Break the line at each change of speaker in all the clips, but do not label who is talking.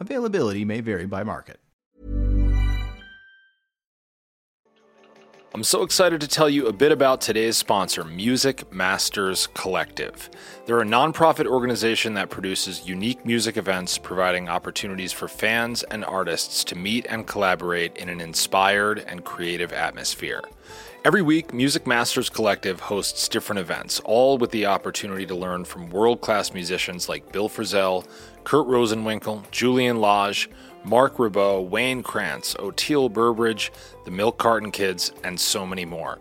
Availability may vary by market.
I'm so excited to tell you a bit about today's sponsor, Music Masters Collective. They're a nonprofit organization that produces unique music events, providing opportunities for fans and artists to meet and collaborate in an inspired and creative atmosphere. Every week, Music Masters Collective hosts different events, all with the opportunity to learn from world class musicians like Bill Frisell, Kurt Rosenwinkel, Julian Lage, Marc Ribot, Wayne Krantz, Oteil Burbridge, the Milk Carton Kids, and so many more.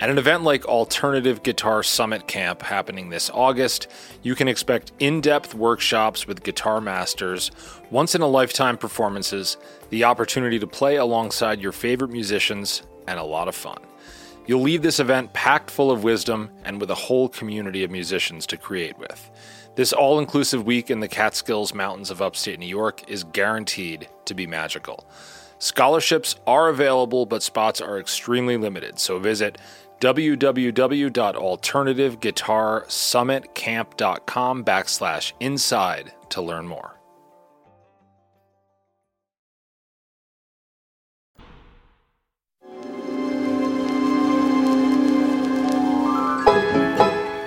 At an event like Alternative Guitar Summit Camp happening this August, you can expect in depth workshops with guitar masters, once in a lifetime performances, the opportunity to play alongside your favorite musicians, and a lot of fun. You'll leave this event packed full of wisdom and with a whole community of musicians to create with. This all inclusive week in the Catskills Mountains of upstate New York is guaranteed to be magical. Scholarships are available, but spots are extremely limited, so visit www.alternativeguitarsummitcamp.com backslash inside to learn more.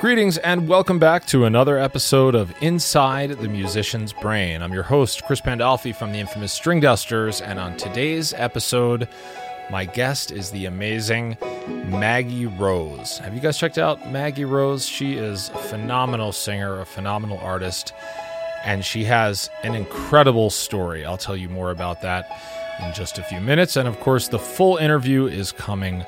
Greetings and welcome back to another episode of Inside the Musician's Brain. I'm your host, Chris Pandolfi from the infamous String Dusters, and on today's episode, my guest is the amazing Maggie Rose. Have you guys checked out Maggie Rose? She is a phenomenal singer, a phenomenal artist, and she has an incredible story. I'll tell you more about that in just a few minutes. And of course, the full interview is coming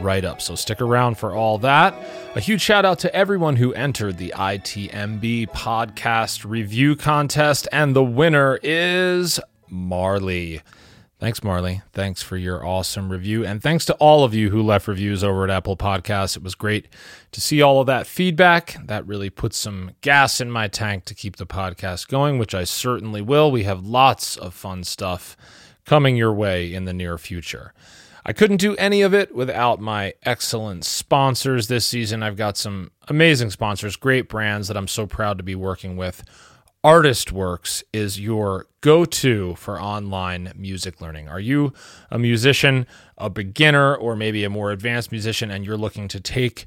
right up. So stick around for all that. A huge shout out to everyone who entered the ITMB podcast review contest, and the winner is Marley. Thanks, Marley. Thanks for your awesome review. And thanks to all of you who left reviews over at Apple Podcasts. It was great to see all of that feedback. That really put some gas in my tank to keep the podcast going, which I certainly will. We have lots of fun stuff coming your way in the near future. I couldn't do any of it without my excellent sponsors this season. I've got some amazing sponsors, great brands that I'm so proud to be working with. ArtistWorks is your go to for online music learning. Are you a musician, a beginner, or maybe a more advanced musician, and you're looking to take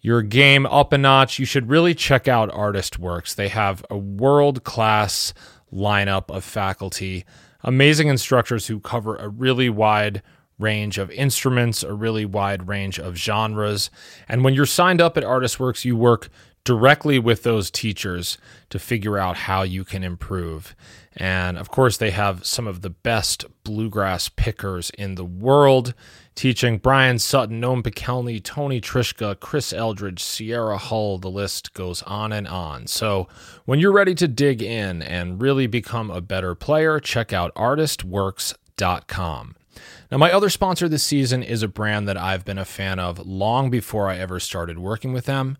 your game up a notch? You should really check out ArtistWorks. They have a world class lineup of faculty, amazing instructors who cover a really wide range of instruments, a really wide range of genres. And when you're signed up at ArtistWorks, you work directly with those teachers to figure out how you can improve. And of course, they have some of the best bluegrass pickers in the world teaching Bryan Sutton, Noam Pikelny, Tony Trischka, Chris Eldridge, Sierra Hull. The list goes on and on. So when you're ready to dig in and really become a better player, check out artistworks.com. Now, my other sponsor this season is a brand that I've been a fan of long before I ever started working with them.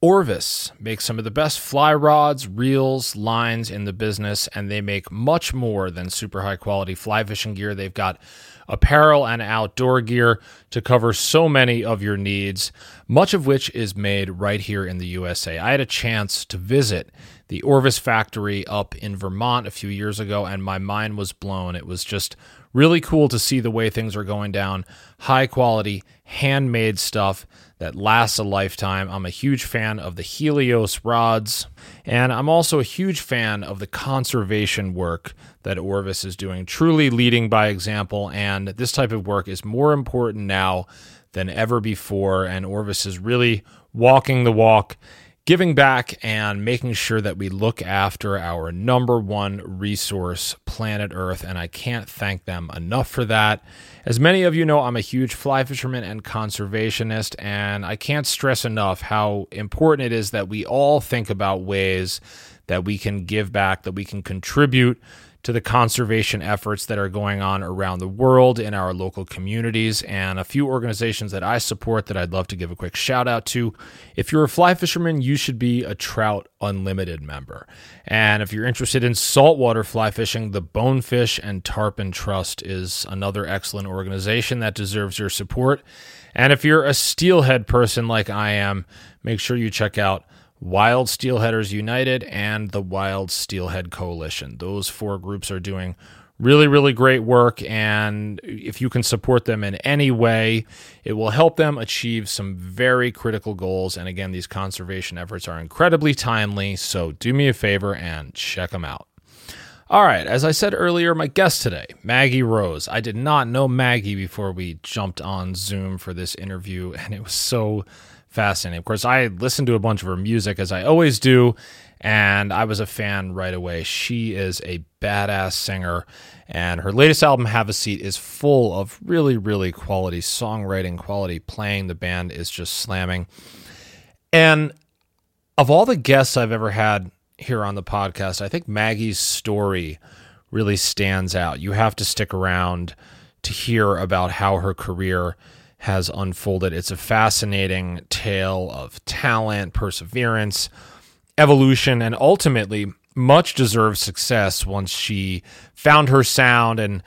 Orvis makes some of the best fly rods, reels, lines in the business, and they make much more than super high quality fly fishing gear. They've got apparel and outdoor gear to cover so many of your needs, much of which is made right here in the USA. I had a chance to visit the Orvis factory up in Vermont a few years ago, and my mind was blown. It was just really cool to see the way things are going down. High quality, handmade stuff that lasts a lifetime. I'm a huge fan of the Helios rods, and I'm also a huge fan of the conservation work that Orvis is doing, truly leading by example. And this type of work is more important now than ever before. And Orvis is really walking the walk giving back and making sure that we look after our number one resource, planet Earth. And I can't thank them enough for that. As many of you know, I'm a huge fly fisherman and conservationist, and I can't stress enough how important it is that we all think about ways that we can give back, that we can contribute to the conservation efforts that are going on around the world in our local communities and a few organizations that I support that I'd love to give a quick shout out to. If you're a fly fisherman, you should be a Trout Unlimited member. And if you're interested in saltwater fly fishing, the Bonefish and Tarpon Trust is another excellent organization that deserves your support. And if you're a steelhead person like I am, make sure you check out Wild Steelheaders United, and the Wild Steelhead Coalition. Those four groups are doing really, really great work. And if you can support them in any way, it will help them achieve some very critical goals. And again, these conservation efforts are incredibly timely. So do me a favor and check them out. All right, as I said earlier, my guest today, Maggie Rose. I did not know Maggie before we jumped on Zoom for this interview, and it was so fascinating. Of course, I listened to a bunch of her music as I always do, and I was a fan right away. She is a badass singer, and her latest album, Have a Seat, is full of really, really quality songwriting, quality playing. The band is just slamming. And of all the guests I've ever had here on the podcast, I think Maggie's story really stands out. You have to stick around to hear about how her career has unfolded. It's a fascinating tale of talent, perseverance, evolution, and ultimately much deserved success once she found her sound and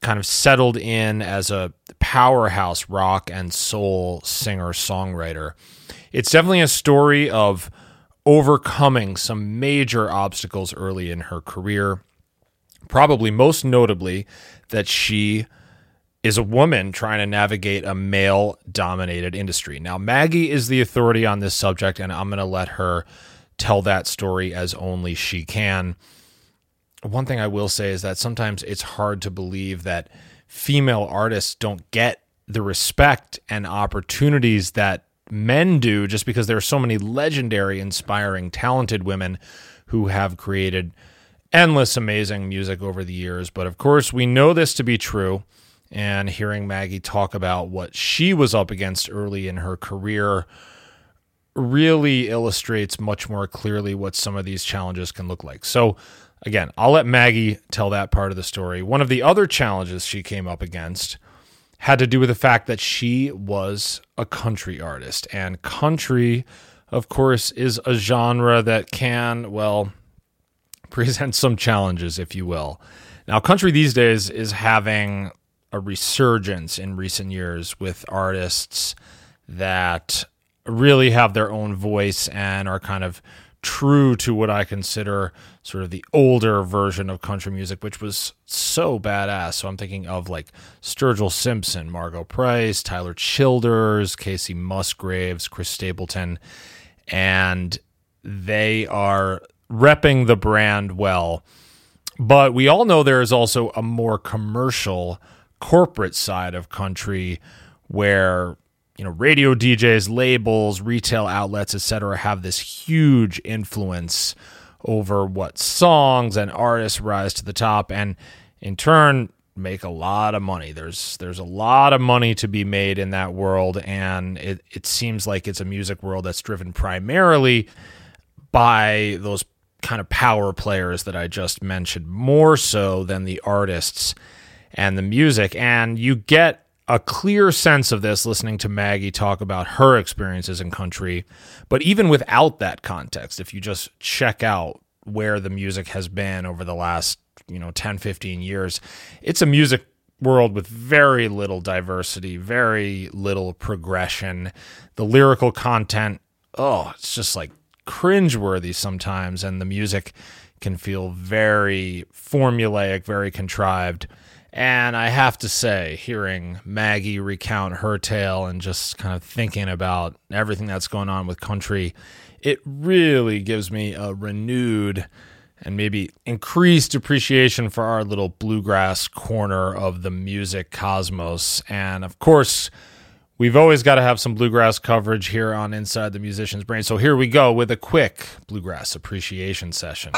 kind of settled in as a powerhouse rock and soul singer songwriter. It's definitely a story of overcoming some major obstacles early in her career. Probably most notably, that she is a woman trying to navigate a male dominated industry. Now, Maggie is the authority on this subject, and I'm going to let her tell that story as only she can. One thing I will say is that sometimes it's hard to believe that female artists don't get the respect and opportunities that men do just because there are so many legendary, inspiring, talented women who have created endless amazing music over the years. But of course, we know this to be true and hearing Maggie talk about what she was up against early in her career really illustrates much more clearly what some of these challenges can look like. So, again, I'll let Maggie tell that part of the story. One of the other challenges she came up against had to do with the fact that she was a country artist, and country, of course, is a genre that can, well, present some challenges, if you will. Now, country these days is having a resurgence in recent years with artists that really have their own voice and are kind of true to what I consider sort of the older version of country music, which was so badass. So I'm thinking of like Sturgill Simpson, Margo Price, Tyler Childers, Kacey Musgraves, Chris Stapleton, and they are repping the brand well. But we all know there is also a more commercial corporate side of country where you know radio DJs, labels, retail outlets, etc. have this huge influence over what songs and artists rise to the top and in turn make a lot of money. There's there's a lot of money to be made in that world and it it seems like it's a music world that's driven primarily by those kind of power players that I just mentioned more so than the artists and the music. And you get a clear sense of this listening to Maggie talk about her experiences in country. But even without that context, if you just check out where the music has been over the last, you know, 10, 15 years, it's a music world with very little diversity, very little progression. The lyrical content, oh, it's just like cringeworthy sometimes, and the music can feel very formulaic, very contrived. And I have to say, hearing Maggie recount her tale and just kind of thinking about everything that's going on with country, it really gives me a renewed and maybe increased appreciation for our little bluegrass corner of the music cosmos. And of course, we've always got to have some bluegrass coverage here on Inside the Musician's Brain. So here we go with a quick bluegrass appreciation session.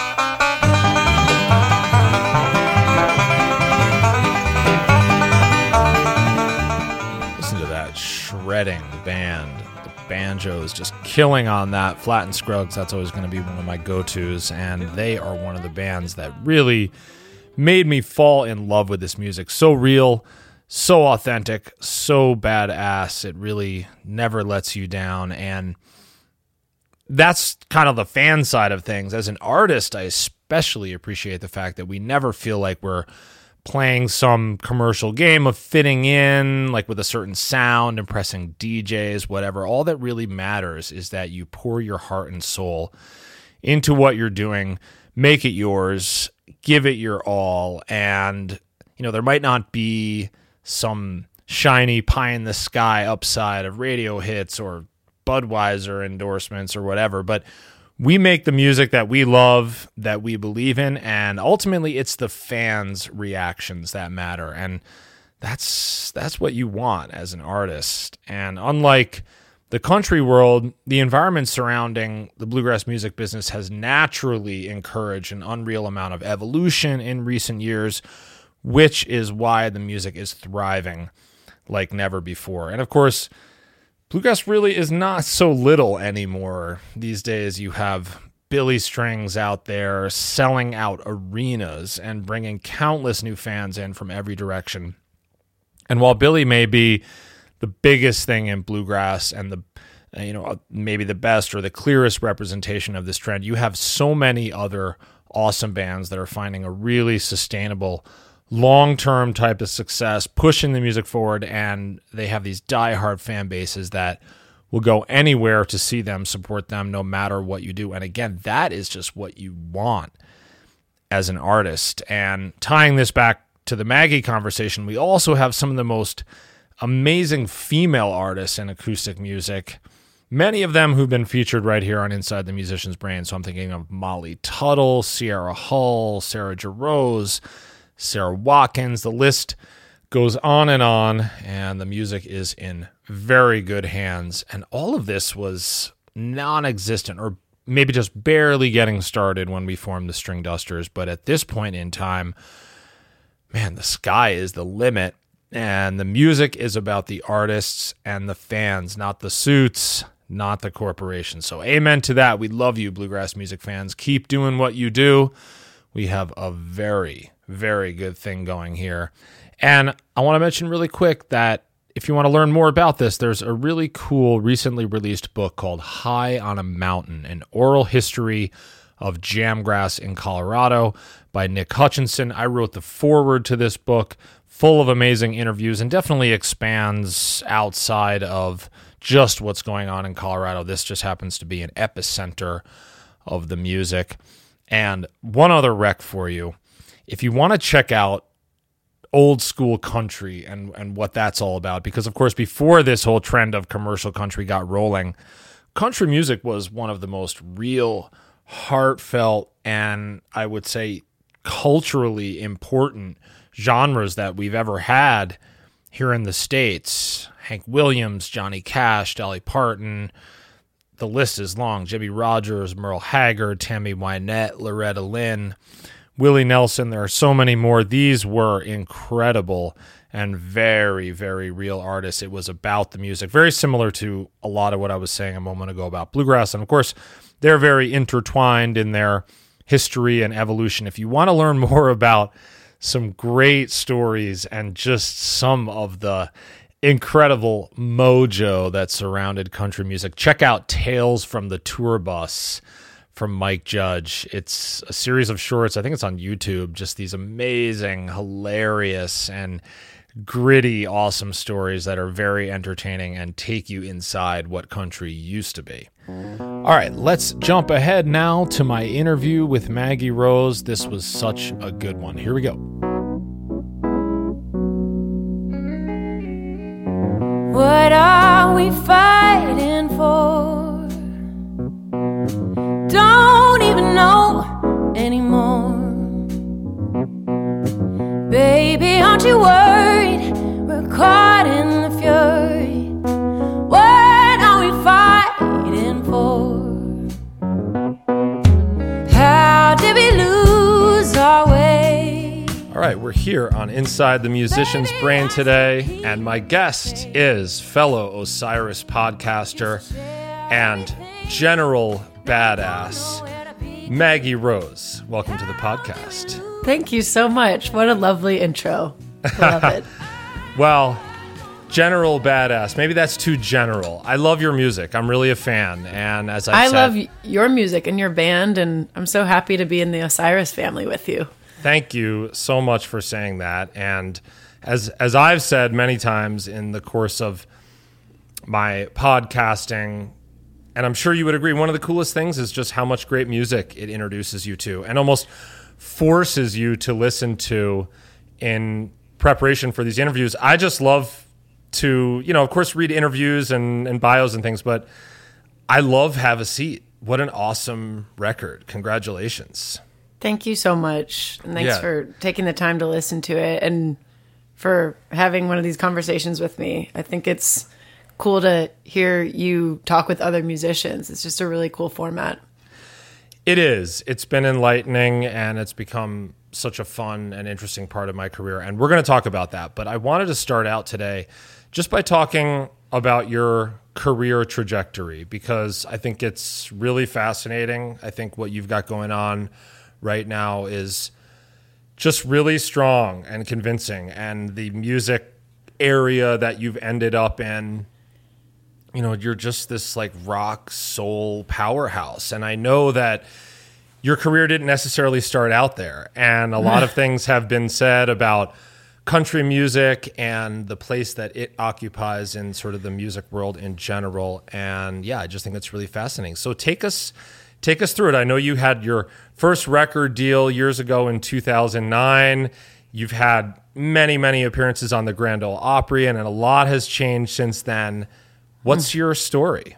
Shredding band the banjos, just killing on that. Flatt and Scruggs, that's always going to be one of my go tos. And they are one of the bands that really made me fall in love with this music. So real, so authentic, so badass. It really never lets you down. And that's kind of the fan side of things. As an artist, I especially appreciate the fact that we never feel like we're playing some commercial game of fitting in, like with a certain sound, impressing DJs, whatever. All that really matters is that you pour your heart and soul into what you're doing, make it yours, give it your all. And, you know, there might not be some shiny pie in the sky upside of radio hits or Budweiser endorsements or whatever, but we make the music that we love, that we believe in, and ultimately it's the fans' reactions that matter. And that's that's what you want as an artist. And unlike the country world, the environment surrounding the bluegrass music business has naturally encouraged an unreal amount of evolution in recent years, which is why the music is thriving like never before. And of course, bluegrass really is not so little anymore. These days, you have Billy Strings out there selling out arenas and bringing countless new fans in from every direction. And while Billy may be the biggest thing in bluegrass and the you know maybe the best or the clearest representation of this trend, you have so many other awesome bands that are finding a really sustainable long term type of success, pushing the music forward, and they have these die-hard fan bases that will go anywhere to see them, support them, no matter what you do. And again, that is just what you want as an artist. And tying this back to the Maggie conversation, we also have some of the most amazing female artists in acoustic music. Many of them who've been featured right here on Inside the Musician's Brain. So I'm thinking of Molly Tuttle, Sierra Hull, Sarah Jarosz, Sara Watkins. The list goes on and on, and the music is in very good hands. And all of this was non existent or maybe just barely getting started when we formed the String Dusters. But at this point in time, man, the sky is the limit. And the music is about the artists and the fans, not the suits, not the corporations. So, amen to that. We love you, bluegrass music fans. Keep doing what you do. We have a very very good thing going here. And I want to mention really quick that if you want to learn more about this, there's a really cool recently released book called High on a Mountain An Oral History of Jamgrass in Colorado by Nick Hutchinson. I wrote the foreword to this book, full of amazing interviews, and definitely expands outside of just what's going on in Colorado. This just happens to be an epicenter of the music. And one other rec for you. If you want to check out old school country and and what that's all about because of course before this whole trend of commercial country got rolling country music was one of the most real heartfelt and i would say culturally important genres that we've ever had here in the states. Hank williams johnny cash dolly parton the list is long jimmie rodgers merle haggard tammy wynette loretta lynn Willie Nelson. There are so many more. These were incredible and very, very real artists. It was about the music, very similar to a lot of what I was saying a moment ago about bluegrass. And of course, they're very intertwined in their history and evolution. If you want to learn more about some great stories and just some of the incredible mojo that surrounded country music, check out Tales from the Tour Bus from Mike Judge. It's a series of shorts. I think it's on YouTube. Just these amazing, hilarious, and gritty, awesome stories that are very entertaining and take you inside what country used to be. All right, let's jump ahead now to my interview with Maggie Rose. This was such a good one. Here we go.
What are we fighting for? Don't even know anymore. Baby, aren't you worried? We're caught in
All right, we're here on Inside the Musician's Brain today, and my guest is fellow Osiris podcaster and general badass, Maggie Rose. Welcome to the podcast.
Thank you so much. What a lovely intro. Love it.
Well, general badass. Maybe that's too general. I love your music. I'm really a fan, and as I,
I
said,
love your music and your band, and I'm so happy to be in the Osiris family with you.
Thank you so much for saying that. And as as I've said many times in the course of my podcasting, and I'm sure you would agree, one of the coolest things is just how much great music it introduces you to and almost forces you to listen to in preparation for these interviews. I just love to, you know, of course, read interviews and, and bios and things, but I love Have a Seat. What an awesome record. Congratulations.
Thank you so much. And thanks
Yeah.
for taking the time to listen to it and for having one of these conversations with me. I think it's cool to hear you talk with other musicians. It's just a really cool format.
It is. It's been enlightening and it's become such a fun and interesting part of my career. And we're going to talk about that. But I wanted to start out today just by talking about your career trajectory because I think it's really fascinating. I think what you've got going on right now is just really strong and convincing. And the music area that you've ended up in you know you're just this like rock soul powerhouse. And i know that your career didn't necessarily start out there. And a lot of things have been said about country music and the place that it occupies in sort of the music world in general. And yeah i just think it's really fascinating. So take us take us through it. I know you had your first record deal years ago in 2009 you've had many many appearances on the grand ole opry and a lot has changed since then. What's your story?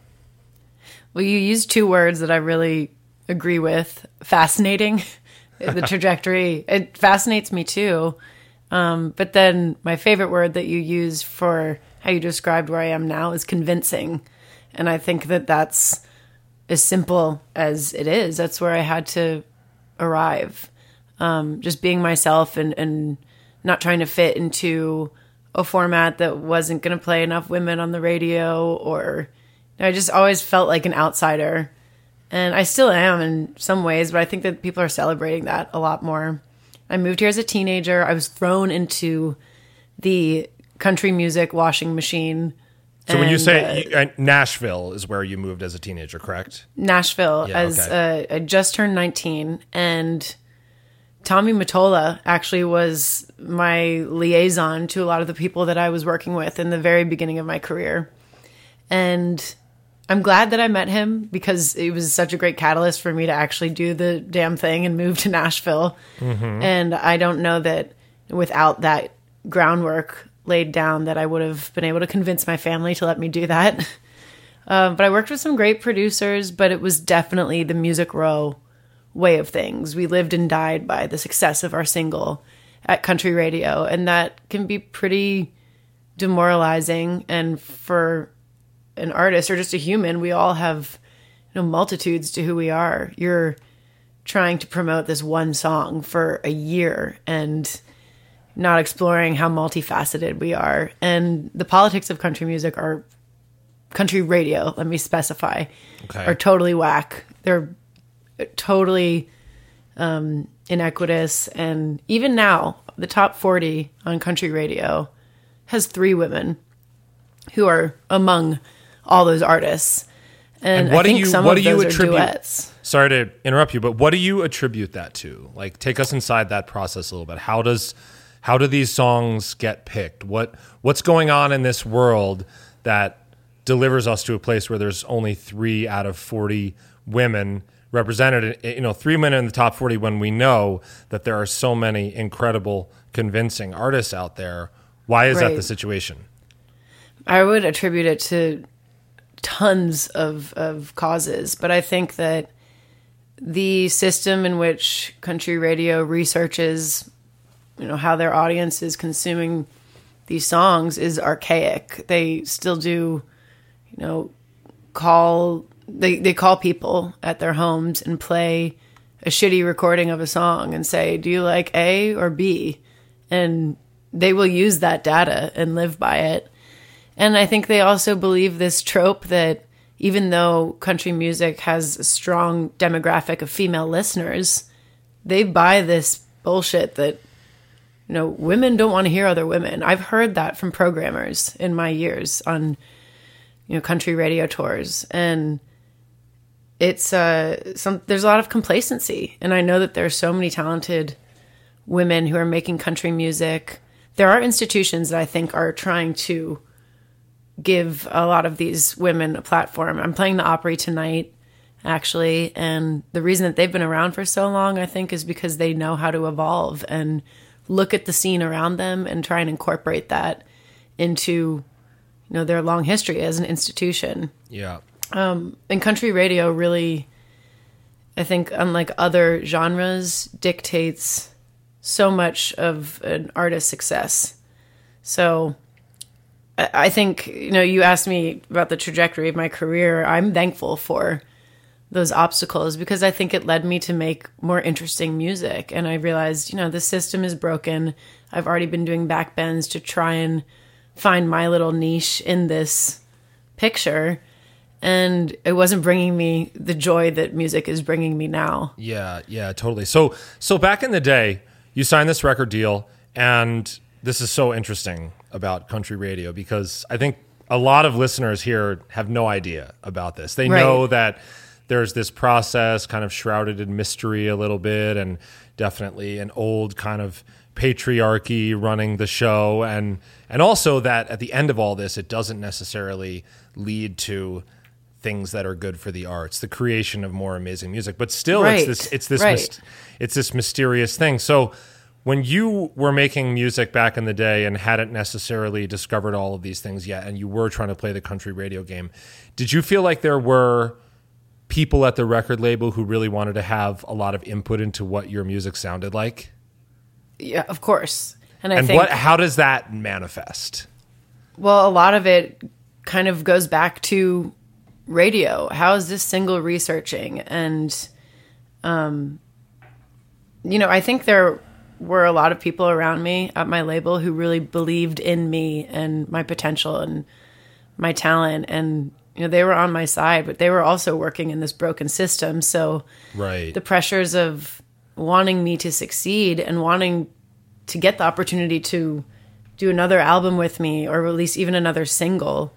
Well, you used two words that I really agree with. Fascinating. the trajectory, it fascinates me too. Um, but then my favorite word that you use for how you described where I am now is convincing. And I think that that's as simple as it is. That's where I had to arrive. Um, just being myself and, and not trying to fit into a format that wasn't going to play enough women on the radio or I just always felt like an outsider. And I still am in some ways, but I think that people are celebrating that a lot more. I moved here as a teenager. I was thrown into the country music washing machine.
So when you say
uh,
nashville is where you moved as a teenager correct
Nashville
Yeah,
as
okay.
uh, I just turned 19 and Tommy Mottola actually was my liaison to a lot of the people that I was working with in the very beginning of my career. And I'm glad that I met him because it was such a great catalyst for me to actually do the damn thing and move to Nashville. And I don't know that without that groundwork laid down that I would have been able to convince my family to let me do that. Um, but I worked with some great producers, but it was definitely the Music Row way of things. We lived and died by the success of our single at country radio, and that can be pretty demoralizing. And for an artist or just a human, we all have you know multitudes to who we are. You're trying to promote this one song for a year and not exploring how multifaceted we are. And the politics of country music are country radio, let me specify,
Okay.
are totally whack. They're totally um, inequitous. And even now, the top 40 on country radio has three women who are among all those artists. And,
And what
I
do
think
you-
some
what
of
do you
are
attribute-
duets.
sorry to interrupt you but what do you attribute that to like take us inside that process a little bit how does how do these songs get picked what what's going on in this world that delivers us to a place where there's only three out of 40 women represented, you know, three women in the top 40 when we know that there are so many incredible, convincing artists out there. Why is that the situation?
I would attribute it to tons of, of causes, but I think that the system in which country radio researches, you know, how their audience is consuming these songs is archaic. They still do, you know, call they, they call people at their homes and play a shitty recording of a song and say, Do you like A or B? And they will use that data and live by it. And I think they also believe this trope that even though country music has a strong demographic of female listeners, they buy this bullshit that you know women don't want to hear other women. I've heard that from programmers in my years on you know country radio tours and it's uh some there's a lot of complacency and I know that there's so many talented women who are making country music. There are institutions that I think are trying to give a lot of these women a platform. I'm playing the Opry tonight, actually, and the reason that they've been around for so long, I think, is because they know how to evolve and look at the scene around them and try and incorporate that into you know their long history as an institution.
Yeah.
Um, and country radio really i think unlike other genres dictates so much of an artist's success. So I- i think you know you asked me about the trajectory of my career. I'm thankful for those obstacles because i think it led me to make more interesting music and i realized you know the system is broken i've already been doing backbends to try and find my little niche in this picture and it wasn't bringing me the joy that music is bringing me now.
Yeah, yeah, totally. So, so back in the day, you signed this record deal, and this is so interesting about country radio because I think a lot of listeners here have no idea about this. They
Right.
know that there's this process kind of shrouded in mystery a little bit, and definitely an old kind of patriarchy running the show, and and also that at the end of all this, it doesn't necessarily lead to things that are good for the arts, the creation of more amazing music. But still,
Right.
it's this it's this
Right.
it's this mysterious thing. So when you were making music back in the day and hadn't necessarily discovered all of these things yet, and you were trying to play the country radio game, did you feel like there were people at the record label who really wanted to have a lot of input into what your music sounded like?
Yeah, of course. And I
and
think
what how does that manifest?
well, a lot of it kind of goes back to radio. How is this single researching? And um you know, I think there were a lot of people around me at my label who really believed in me and my potential and my talent and you know they were on my side but they were also working in this broken system so
Right.
the pressures of wanting me to succeed and wanting to get the opportunity to do another album with me or release even another single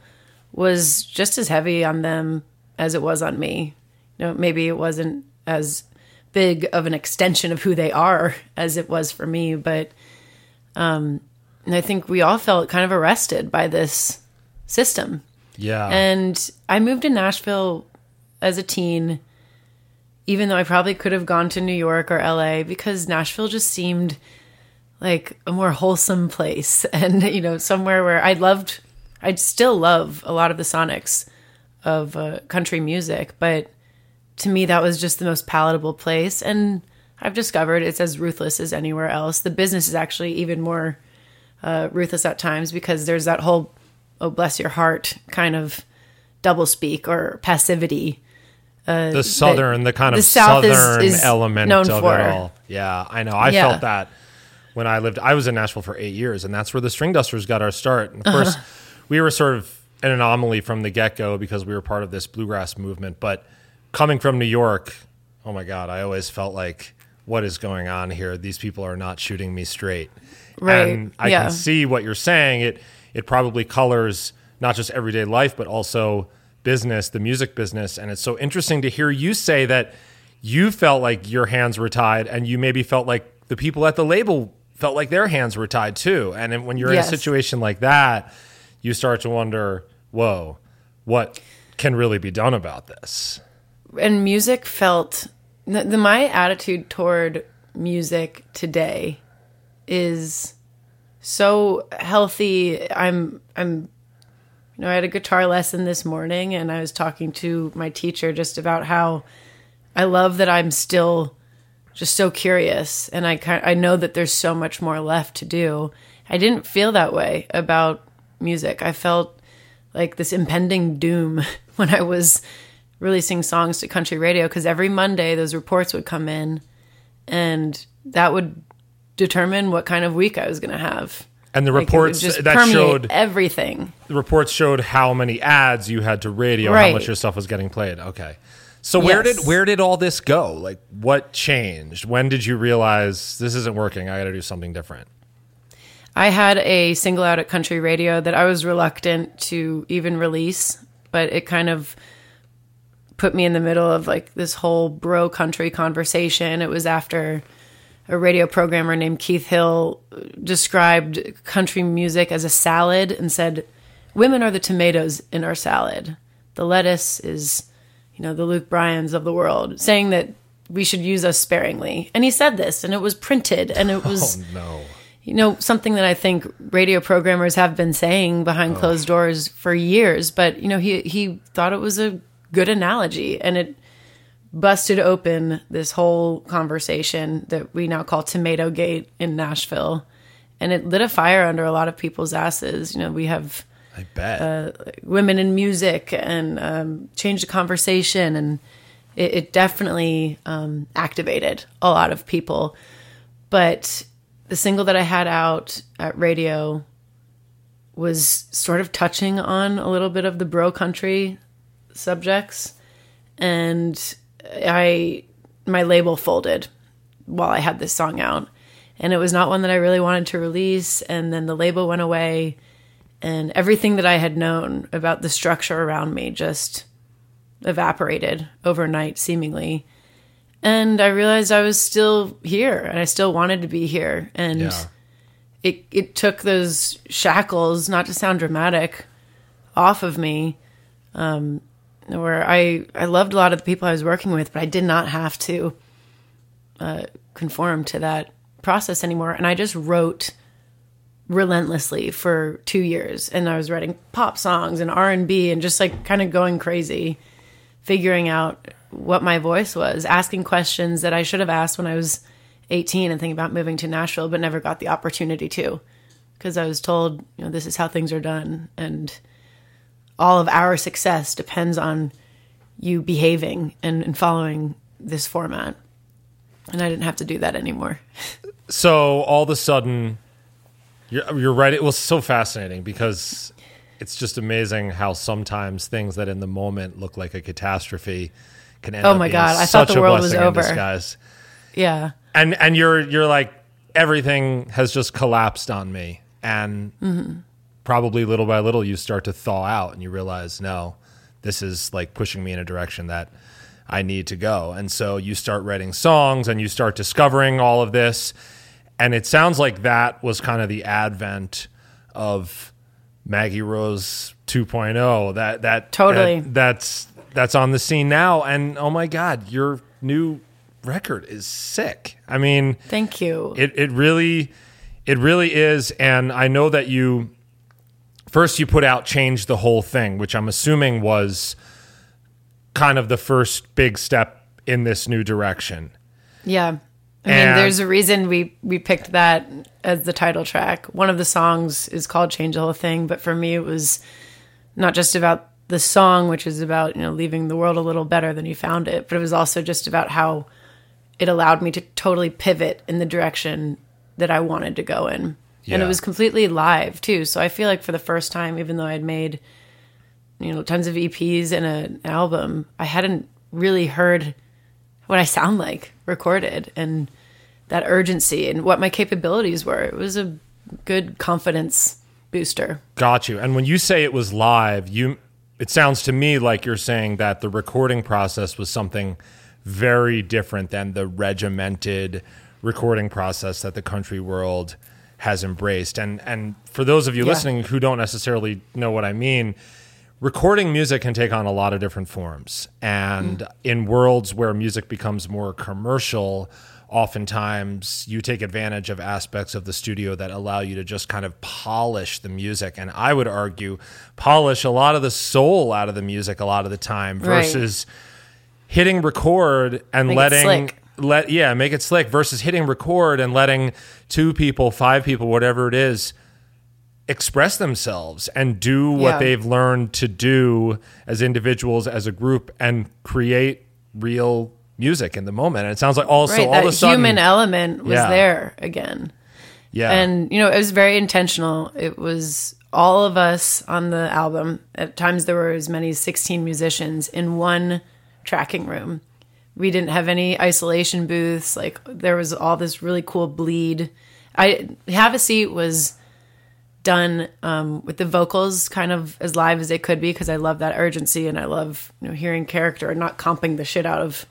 was just as heavy on them as it was on me. You know, maybe it wasn't as big of an extension of who they are as it was for me, but um and I think we all felt kind of arrested by this system.
Yeah.
And I moved to Nashville as a teen, even though I probably could have gone to New York or LA because Nashville just seemed like a more wholesome place and, you know, somewhere where I loved, I'd still love a lot of the sonics of uh, country music, but to me, that was just the most palatable place. And I've discovered it's as ruthless as anywhere else. The business is actually even more uh, ruthless at times because there's that whole oh bless your heart kind of double speak or passivity
the southern, the kind
the
of
South
southern
is
element
known
of
for.
it all. Yeah, I know. I
Yeah.
felt that when I lived. I was in Nashville for eight years, and that's where the String Dusters got our start. And of course,
Uh-huh.
we were sort of an anomaly from the get go because we were part of this bluegrass movement. But coming from New York, oh my god, I always felt like, what is going on here? These people are not shooting me straight.
Right,
And I
yeah.
can see what you're saying. It it probably colors not just everyday life, but also business, the music business. And it's so interesting to hear you say that you felt like your hands were tied, and you maybe felt like the people at the label felt like their hands were tied too. And when you're
Yes.
in a situation like that, you start to wonder, whoa, what can really be done about this.
and music felt the, the my attitude toward music today is so healthy. I'm i'm you know i had a guitar lesson this morning and i was talking to my teacher just about how i love that i'm still just so curious and i kind i know that there's so much more left to do. I didn't feel that way about music. I felt like this impending doom when I was releasing songs to country radio because every Monday those reports would come in and that would determine what kind of week I was going to have.
And the
Like,
reports that showed
everything.
the reports showed how many ads you had to radio, how much your stuff was getting played. Okay. So where
Yes.
did where did all this go? Like what changed? When did you realize this isn't working? I got to do something different.
I had a single out at country radio that I was reluctant to even release, but it kind of put me in the middle of like this whole bro country conversation. It was after a radio programmer named Keith Hill described country music as a salad and said, Women are the tomatoes in our salad. The lettuce is, you know, the Luke Bryans of the world, saying that we should use us sparingly. And he said this, and it was printed, and it oh, was
Oh no.
you know something that i think radio programmers have been saying behind oh. closed doors for years but you know he he thought it was a good analogy and it busted open this whole conversation that we now call tomato gate in nashville. And it lit a fire under a lot of people's asses. You know we have
I bet.
women in music and um, changed the conversation. And it, it definitely um, activated a lot of people. But the single that i had out at radio was sort of touching on a little bit of the bro country subjects. And i my label folded while i had this song out and it was not one that i really wanted to release and then the label went away and everything that I had known about the structure around me just evaporated overnight, seemingly. And I realized I was still here and I still wanted to be here. And
Yeah.
it, it took those shackles, not to sound dramatic, off of me. Um, where I, I loved a lot of the people I was working with, but I did not have to uh, conform to that process anymore. And I just wrote relentlessly for two years. And i was writing pop songs and r&b and just like kind of going crazy figuring out what my voice was asking questions that i should have asked when i was 18 and thinking about moving to nashville but never got the opportunity to. Because i was told you know this is how things are done. And all of our success depends on you behaving and, and following this format and i didn't have to do that anymore
So all of a sudden, you're, you're right. It was so fascinating because it's just amazing how sometimes things that in the moment look like a catastrophe can end
Oh
up
my
being
God, I thought the world was over.
disguise.
yeah
And and you're you're like everything has just collapsed on me, and
Mm-hmm.
Probably little by little you start to thaw out, and you realize no, this is like pushing me in a direction that I need to go. And so you start writing songs, and you start discovering all of this, and it sounds like that was kind of the advent of Maggie Rose 2.0. That that
Totally.
that- that's that's on the scene now, and oh my God, your new record is sick. I mean,
thank you
it it really it really is and I know that you first you put out change the whole thing which I'm assuming was kind of the first big step in this new direction.
Yeah. I mean,
And-
there's a reason we we picked that as the title track. One of the songs is called "Change the Whole Thing," but for me, it was not just about the song, which is about you know leaving the world a little better than you found it, but it was also just about how it allowed me to totally pivot in the direction that I wanted to go in, and it was completely live too. So I feel like for the first time, even though I'd made you know tons of EPs and an album, I hadn't really heard what I sound like recorded and that urgency and what my capabilities were. It was a good confidence booster.
Got you. And when you say it was live, you it sounds to me like you're saying that the recording process was something very different than the regimented recording process that the country world has embraced. And and for those of you
Yeah.
listening who don't necessarily know what I mean, recording music can take on a lot of different forms. And in worlds where music becomes more commercial, oftentimes you take advantage of aspects of the studio that allow you to just kind of polish the music. And I would argue, polish a lot of the soul out of the music a lot of the time
Right.
versus hitting record and letting. Let yeah make it slick versus hitting record and letting two people five people whatever it is express themselves and do what
Yeah.
they've learned to do as individuals as a group and create real music in the moment and it sounds like also
right,
all
that
of a sudden
human element was
Yeah.
there again.
yeah
And you know, it was very intentional. It was all of us on the album. At times there were as many as 16 musicians in one tracking room. We didn't have any isolation booths. Like there was all this really cool bleed. I have a seat was done um, with the vocals kind of as live as it could be because I love that urgency and I love you know hearing character and not comping the shit out of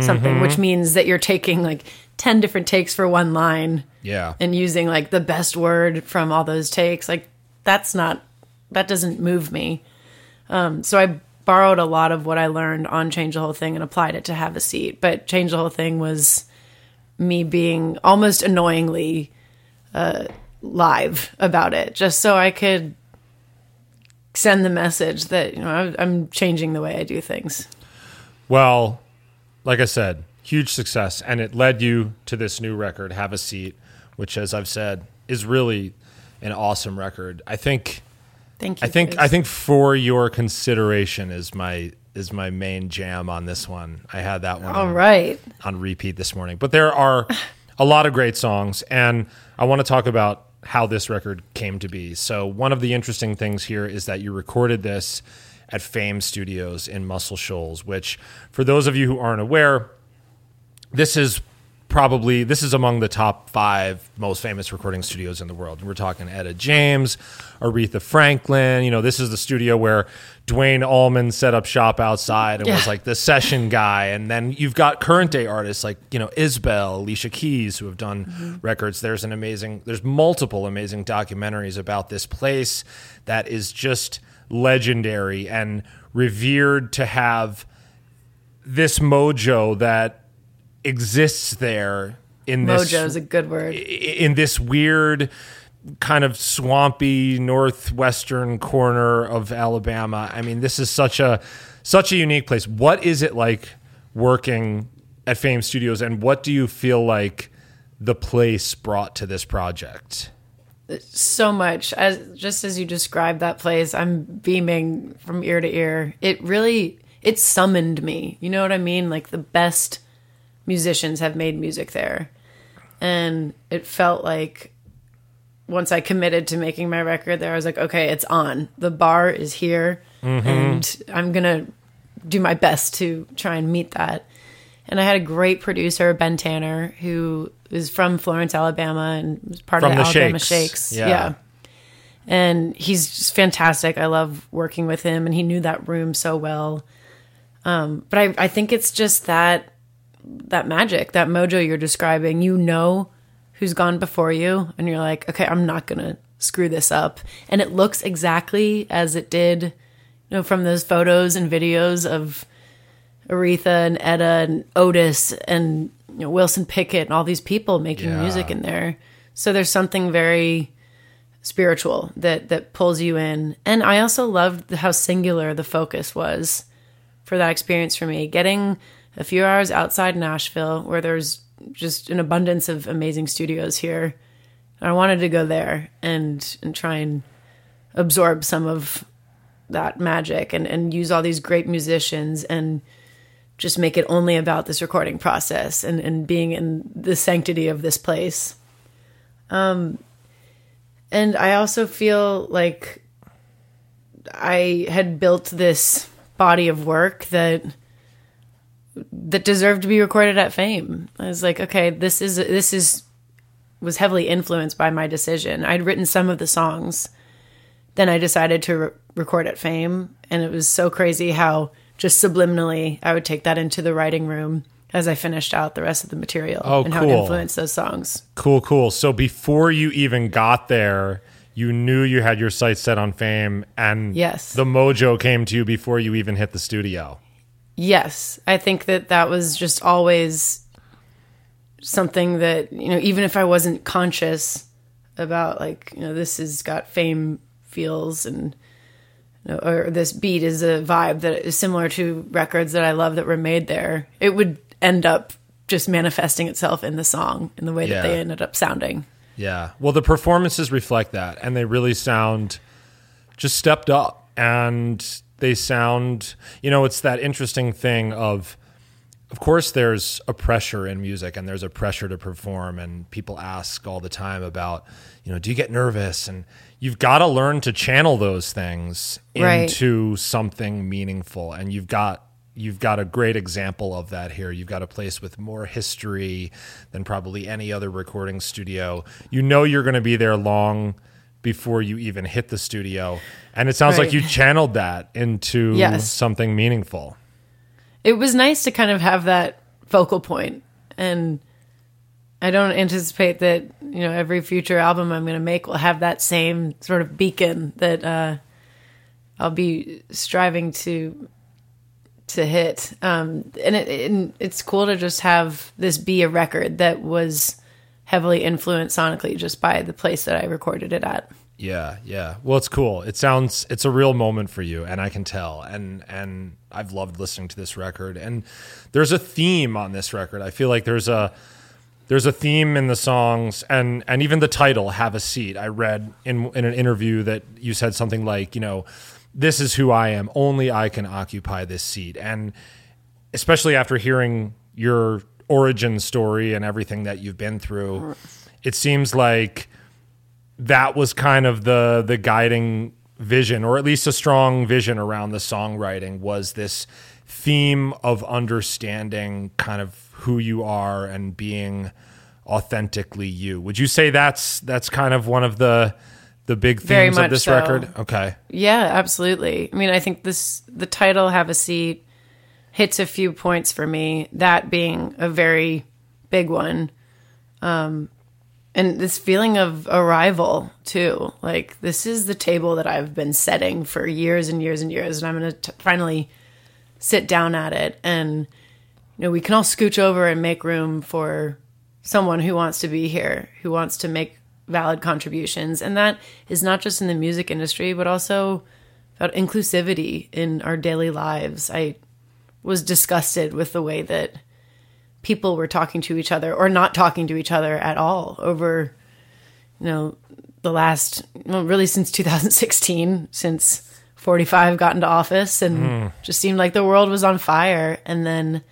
something, which means that you're taking like 10 different takes for one line
yeah
and using like the best word from all those takes like that's not that doesn't move me um so i borrowed a lot of what i learned on change the whole thing and applied it to have a seat but change the whole thing was me being almost annoyingly uh live about it just so i could send the message that you know i'm changing the way i do things
Well, like I said, huge success, and it led you to this new record, "Have a Seat," which, as I've said, is really an awesome record. I think,
thank you
I think. I think for your consideration is my is my main jam on this one. I had that one
all
on,
right
on repeat this morning, but there are a lot of great songs, and I want to talk about how this record came to be. So, one of the interesting things here is that you recorded this at Fame Studios in Muscle Shoals, which, for those of you who aren't aware, this is probably this is among the top five most famous recording studios in the world. We're talking Etta James, Aretha Franklin. You know, this is the studio where Duane Allman set up shop outside and was like the session guy. And then you've got current day artists like you know Isbell, Alicia Keys, who have done mm-hmm. records. There's an amazing, there's multiple amazing documentaries about this place that is just legendary and revered to have this mojo that exists there in this
mojo is a good word
in this weird kind of swampy northwestern corner of Alabama. I mean, this is such a such a unique place. What is it like working at Fame Studios and what do you feel like the place brought to this project?
so much as just as you described that place i'm beaming from ear to ear it really it summoned me you know what i mean like the best musicians have made music there and it felt like once i committed to making my record there i was like okay it's on the bar is here and i'm gonna do my best to try and meet that and i had a great producer ben tanner who is from florence alabama and was part
From
of the,
the
alabama
Shakes.
shakes
Yeah.
yeah and he's just fantastic. I love working with him, and he knew that room so well. Um, but I, I think it's just that that magic, that mojo you're describing. You know who's gone before you, and you're like, okay, I'm not gonna screw this up. And it looks exactly as it did, you know, from those photos and videos of Aretha and Etta and Otis and you know, Wilson Pickett and all these people making
Yeah.
music in there. So there's something very spiritual that that pulls you in. And I also loved how singular the focus was for that experience for me. Getting a few hours outside Nashville where there's just an abundance of amazing studios here. I wanted to go there and and try and absorb some of that magic and, and use all these great musicians and just make it only about this recording process and, and being in the sanctity of this place. Um, and I also feel like I had built this body of work that that deserved to be recorded at Fame. I was like, okay, this is this is was heavily influenced by my decision. I'd written some of the songs, then I decided to re- record at Fame, and it was so crazy how just subliminally I would take that into the writing room as I finished out the rest of the material
Oh,
and how it influenced those songs.
Cool, cool. So before you even got there, you knew you had your sights set on fame and
Yes.
the mojo came to you before you even hit the studio.
Yes, I think that that was just always something that you know, even if I wasn't conscious about like you know this has got fame feels and you know, or this beat is a vibe that is similar to records that I love that were made there. It would end up just manifesting itself in the song in the way
Yeah.
that they ended up sounding.
Yeah. Well, the performances reflect that, and they really sound just stepped up, and they sound. You know, it's that interesting thing of. Of course, there's a pressure in music, and there's a pressure to perform, and people ask all the time about, you know, do you get nervous? And you've got to learn to channel those things
Right.
into something meaningful, and you've got you've got a great example of that here. You've got a place with more history than probably any other recording studio. You know you're going to be there long before you even hit the studio. And it sounds like you channeled that into
Yes.
something meaningful.
it was nice to kind of have that focal point and i don't anticipate that you know every future album i'm going to make will have that same sort of beacon that uh i'll be striving to to hit um and it and it's cool to just have this be a record that was heavily influenced sonically just by the place that i recorded it at
Yeah, yeah. Well, it's cool. It sounds it's a real moment for you, and I can tell. And and I've loved listening to this record. And there's a theme on this record. I feel like there's a there's a theme in the songs, and and even the title, "Have a Seat." I read in in an interview that you said something like, you know, this is who I am. Only I can occupy this seat. And especially after hearing your origin story and everything that you've been through, it seems like that was kind of the the guiding vision or at least a strong vision around the songwriting was this theme of understanding kind of who you are and being authentically you would you say that's that's kind of one of the the big themes of this
so.
record okay
Yeah, absolutely. I mean, I think this the title "Have a Seat" hits a few points for me. That being a very big one, um, and this feeling of arrival too. Like this is the table that I've been setting for years and years and years, and I'm going to finally sit down at it. And you know, we can all scooch over and make room for someone who wants to be here, who wants to make valid contributions. And that is not just in the music industry, but also about inclusivity in our daily lives. I was disgusted with the way that people were talking to each other or not talking to each other at all over, you know, the last, well, really since 2016, since 45 got into office and just seemed like the world was on fire. And then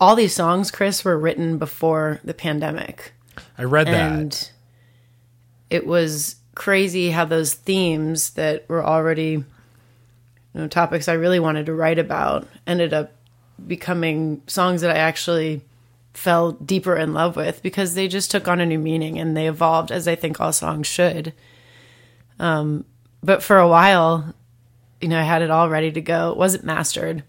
all these songs, Chris, were written before the pandemic
i read that
and it was crazy how those themes that were already you know topics I really wanted to write about ended up becoming songs that I actually fell deeper in love with because they just took on a new meaning and they evolved as I think all songs should. Um, but for a while, you know, I had it all ready to go. It wasn't mastered,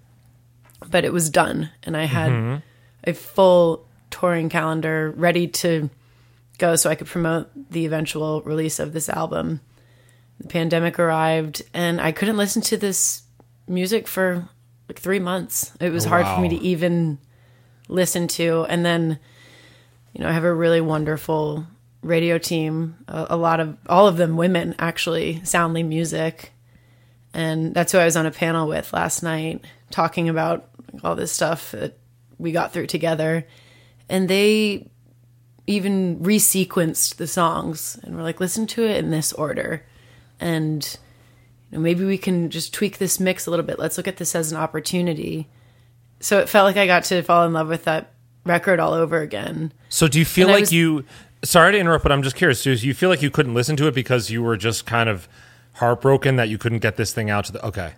but it was done, and I had a full touring calendar ready to go so I could promote the eventual release of this album. The pandemic arrived and I couldn't listen to this music for like 3 months. It was oh, hard for me to even listen to and then you know, I have a really wonderful radio team, a, a lot of all of them women actually, Soundly Music. And that's who I was on a panel with last night talking about all this stuff that we got through together. And they even resequenced the songs and we're like, listen to it in this order. And you know, maybe we can just tweak this mix a little bit. Let's look at this as an opportunity. So it felt like I got to fall in love with that record all over again.
So do you feel
And
like
was-
you? Sorry to interrupt, but I'm just curious. Do you feel like you couldn't listen to it because you were just kind of heartbroken that you couldn't get this thing out to the? Okay,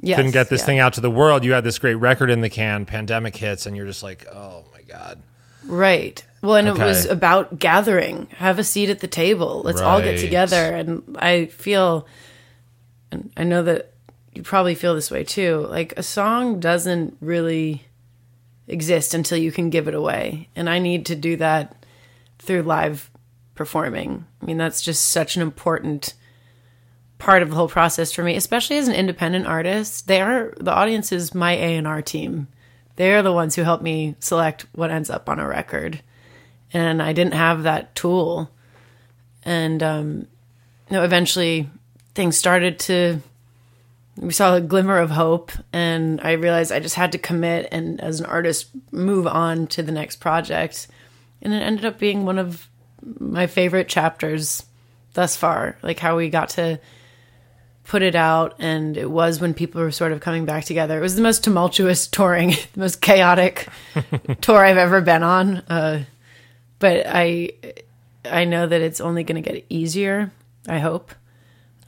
Yes,
couldn't get this
yeah.
thing out to the world. You had this great record in the can. Pandemic hits, and you're just like, oh my god.
Right. Well, and
Okay.
it was about gathering, have a seat at the table. Let's all get together. And I feel, and I know that you probably feel this way too. Like a song doesn't really exist until you can give it away. And I need to do that through live performing. I mean, that's just such an important part of the whole process for me, especially as an independent artist. They are the audience is my A and R team. They're the ones who help me select what ends up on a record, and I didn't have that tool. And um, you know, eventually things started to. We saw a glimmer of hope, and I realized I just had to commit and, as an artist, move on to the next project. And it ended up being one of my favorite chapters thus far. Like how we got to put it out and it was when people were sort of coming back together. It was the most tumultuous touring, the most chaotic tour I've ever been on. Uh, but I I know that it's only going to get easier, I hope.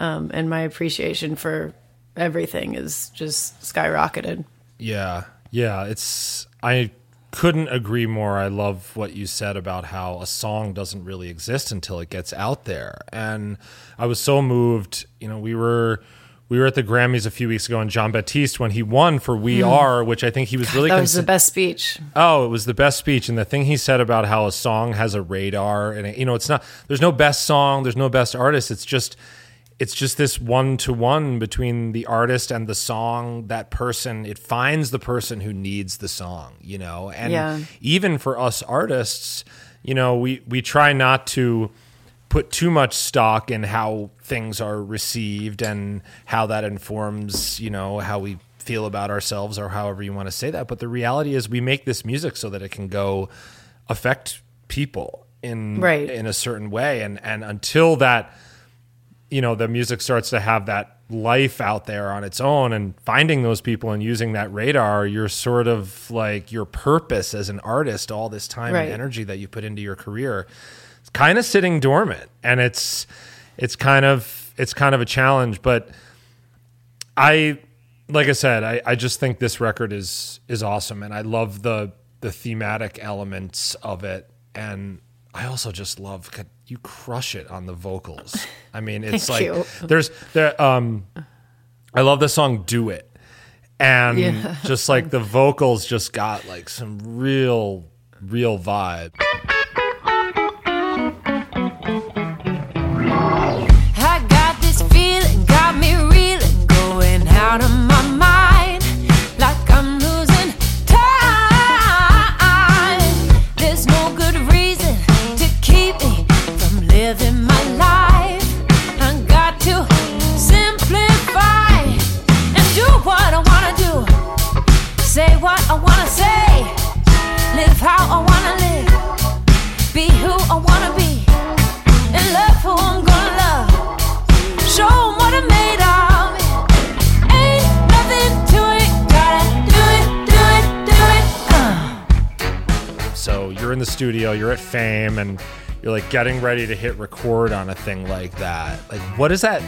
Um, and my appreciation for everything is just skyrocketed.
Yeah. Yeah, it's I couldn't agree more. I love what you said about how a song doesn't really exist until it gets out there. And I was so moved, you know, we were we were at the Grammys a few weeks ago and Jon Batiste when he won for We hmm. Are, which I think he was really
That was
consi-
the best speech.
Oh, it was the best speech, and the thing he said about how a song has a radar, and it, you know, it's not. There's no best song. There's no best artist. It's just, it's just this one to one between the artist and the song. That person, it finds the person who needs the song. You know, and
Yeah.
even for us artists, you know, we we try not to put too much stock in how things are received and how that informs, you know, how we feel about ourselves or however you want to say that. But the reality is we make this music so that it can go affect people in
Right.
in a certain way. And and until that you know, the music starts to have that life out there on its own and finding those people and using that radar, you're sort of like your purpose as an artist, all this time
Right.
and energy that you put into your career, it's kind of sitting dormant. And it's it's kind of it's kind of a challenge. But I like I said, I, I just think this record is is awesome and I love the the thematic elements of it. And I also just love you crush it on the vocals. I mean, it's like
you.
there's there um I love the song Do It. And
Yeah.
just like the vocals just got like some real real vibe.
Say what I wanna say, live how I wanna live, be who I wanna be and love who I'm gonna love. Show 'em what I'm made of. Ain't nothing to it. Gotta do it, do it, do it. Uh.
So you're in the studio, you're at Fame, and you're like getting ready to hit record on a thing like that. Like, what does that?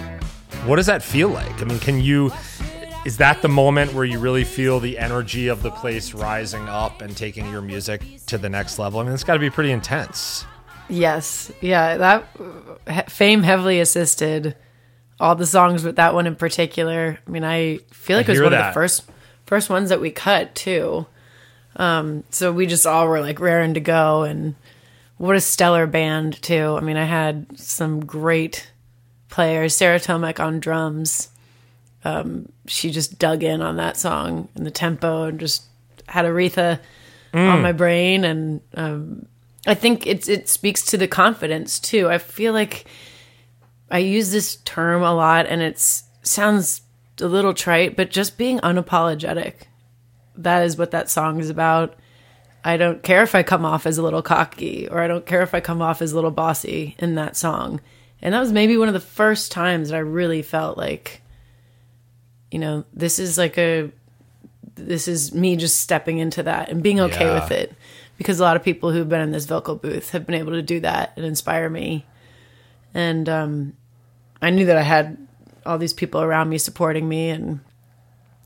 What does that feel like? I mean, can you? Is that the moment where you really feel the energy of the place rising up and taking your music to the next level? I mean, it's got to be pretty intense.
Yes, yeah, that fame heavily assisted all the songs, but that one in particular. I mean, I feel like
I
it was one of the first first ones that we cut too. Um, so we just all were like raring to go, and what a stellar band too. I mean, I had some great players. Sarah Tomek on drums. Um, she just dug in on that song and the tempo, and just had Aretha on my brain, and um, I think it's it speaks to the confidence too. I feel like I use this term a lot and it sounds a little trite, but just being unapologetic. That is what that song is about. I don't care if I come off as a little cocky or I don't care if I come off as a little bossy in that song. And that was maybe one of the first times that I really felt like you know, this is like a this is me just stepping into that and being okay
Yeah.
with it. Because a lot of people who've been in this vocal booth have been able to do that and inspire me. And um, i knew that i had all these people around me supporting me and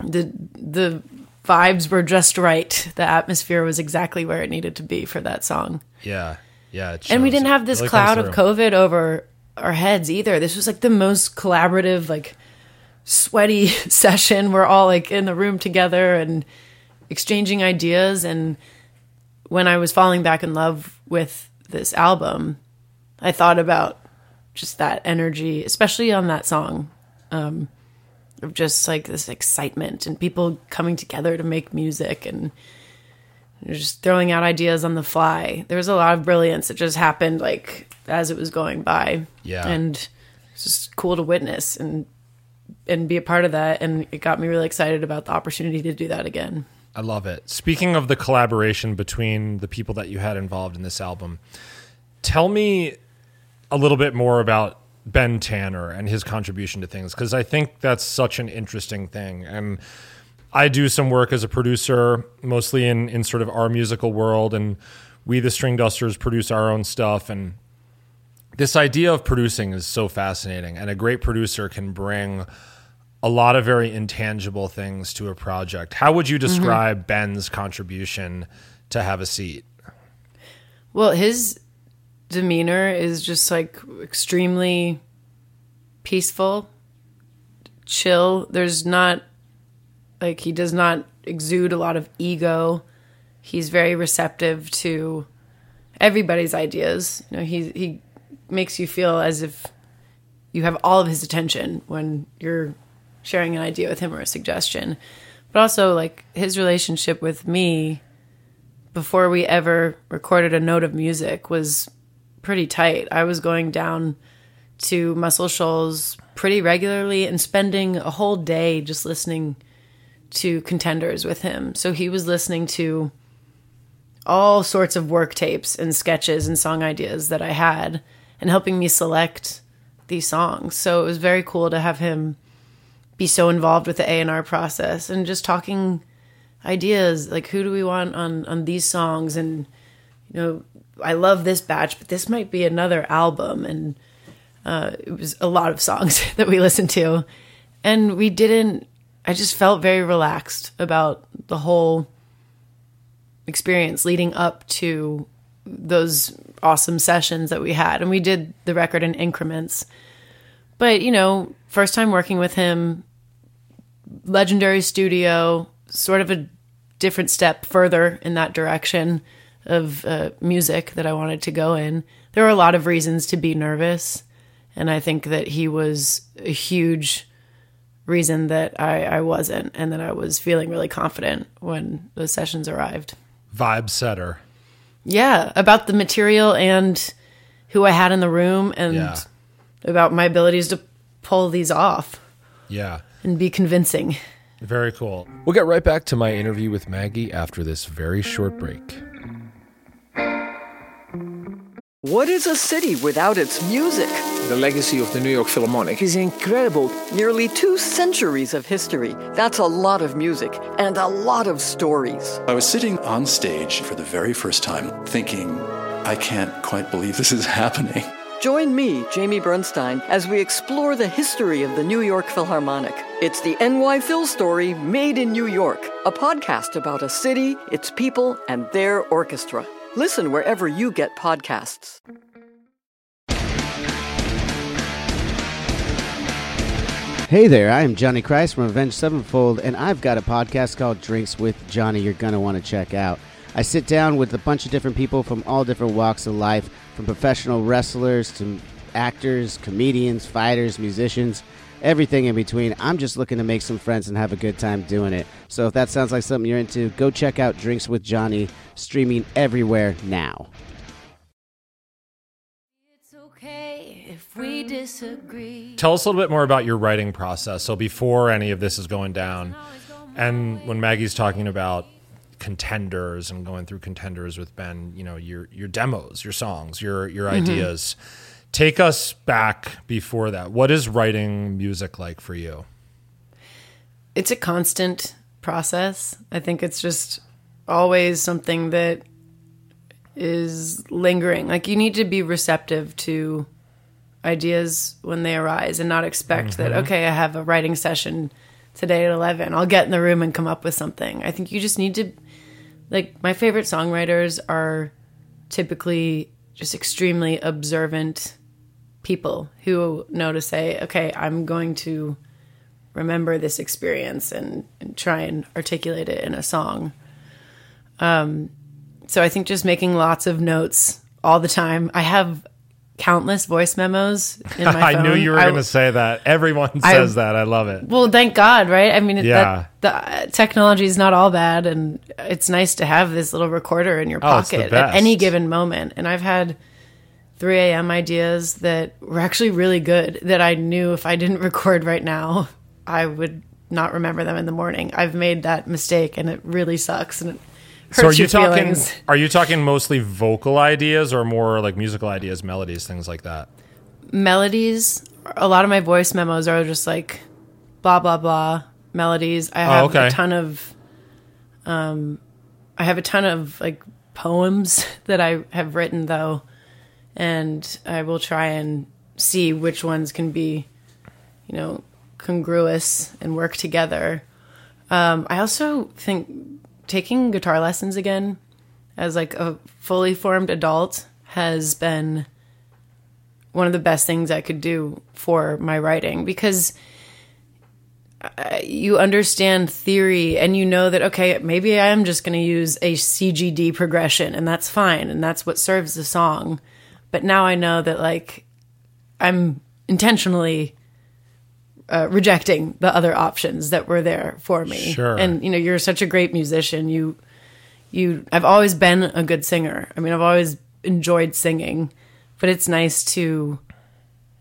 the the vibes were just right. The atmosphere was exactly where it needed to be for that song.
Yeah, yeah. it
and we didn't have this
really
cloud of covid over our heads either. This was like the most collaborative like sweaty session we're all like in the room together and exchanging ideas and when i was falling back in love with this album I thought about just that energy, especially on that song, um, of just like this excitement and people coming together to make music and just throwing out ideas on the fly. There was a lot of brilliance that just happened like as it was going by.
Yeah.
And it's just cool to witness and and be a part of that and it got me really excited about the opportunity to do that again.
I love it. Speaking of the collaboration between the people that you had involved in this album, tell me a little bit more about Ben Tanner and his contribution to things because I think that's such an interesting thing. And I do some work as a producer, mostly in in sort of our musical world, and we the Stringdusters produce our own stuff. And this idea of producing is so fascinating, and a great producer can bring a lot of very intangible things to a project. How would you mm-hmm. describe Ben's contribution to Have a Seat?
Well, his demeanor is just like extremely peaceful, chill. There's not like he does not exude a lot of ego. He's very receptive to everybody's ideas. You know, he he makes you feel as if you have all of his attention when you're sharing an idea with him or a suggestion. But also like his relationship with me before we ever recorded a note of music was pretty tight. I was going down to Muscle Shoals pretty regularly and spending a whole day just listening to contenders with him. So he was listening to all sorts of work tapes and sketches and song ideas that I had and helping me select these songs. So it was very cool to have him be so involved with the A&R process and just talking ideas like who do we want on on these songs and you know I love this batch but this might be another album and uh, it was a lot of songs that we listened to and we didn't I just felt very relaxed about the whole experience leading up to those awesome sessions that we had. And we did the record in increments. But, you know, first time working with him, legendary studio, sort of a different step further in that direction of uh, music that I wanted to go in. There were a lot of reasons to be nervous. And I think that he was a huge reason that I, I wasn't and that I was feeling really confident when those sessions arrived.
Vibe setter.
Yeah, about the material and who I had in the room and
Yeah.
about my abilities to pull these off
Yeah.
And be convincing.
Very cool. We'll get right back to my interview with Maggie after this very short break.
What is a city without its music?
The legacy of the New York Philharmonic is incredible.
Nearly two centuries of history. That's a lot of music and a lot of stories.
I was sitting on stage for the very first time thinking, I can't quite believe this is happening.
Join me, Jamie Bernstein, as we explore the history of the New York Philharmonic. It's the NY Phil story made in New York, a podcast about a city, its people, and their orchestra. Listen wherever you get podcasts.
Hey there, I am Johnny Christ from Avenged Sevenfold, and I've got a podcast called Drinks with Johnny you're going to want to check out. I sit down with a bunch of different people from all different walks of life, from professional wrestlers to actors, comedians, fighters, musicians, everything in between. I'm just looking to make some friends and have a good time doing it. So if that sounds like something you're into, go check out Drinks with Johnny, streaming everywhere now.
It's okay if we disagree.
Tell us a little bit more about your writing process. So before any of this is going down, and when Maggie's talking about contenders and going through contenders with Ben, you know, your your demos, your songs, your your mm-hmm. ideas. Take us back before that. What is writing music like for you?
It's a constant process. I think it's just always something that is lingering. Like you need to be receptive to ideas when they arise and not expect that mm-hmm. okay, I have a writing session today at 11. I'll get in the room and come up with something. I think you just need to like my favorite songwriters are typically just extremely observant people who know to say, okay, I'm going to remember this experience and, and try and articulate it in a song. Um, so I think just making lots of notes all the time. I have countless voice memos in my
I knew you were going to say that. Everyone
I-
says that. I love it.
Well, thank God, right? I mean,
Yeah.
that, the uh, technology is not all bad, and it's nice to have this little recorder in your
Oh,
pocket at any given moment. And I've had 3 a.m. ideas that were actually really good that I knew if I didn't record right now, I would not remember them in the morning. I've made that mistake, and it really sucks. And it
So are you talking?
feelings.
Are you talking mostly vocal ideas or more like musical ideas, melodies, things like that?
melodies a lot of my voice memos are just like blah blah blah melodies i have
Oh, okay.
a ton of um i have a ton of like poems that i have written though and i will try and see which ones can be you know congruous and work together um i also think taking guitar lessons again as like a fully formed adult has been one of the best things I could do for my writing because uh, you understand theory and you know that okay maybe I am just going to use a CGD progression and that's fine and that's what serves the song. But now I know that like I'm intentionally uh, rejecting the other options that were there for me
Sure.
and you know you're such a great musician you you I've always been a good singer. I mean, I've always enjoyed singing, but it's nice to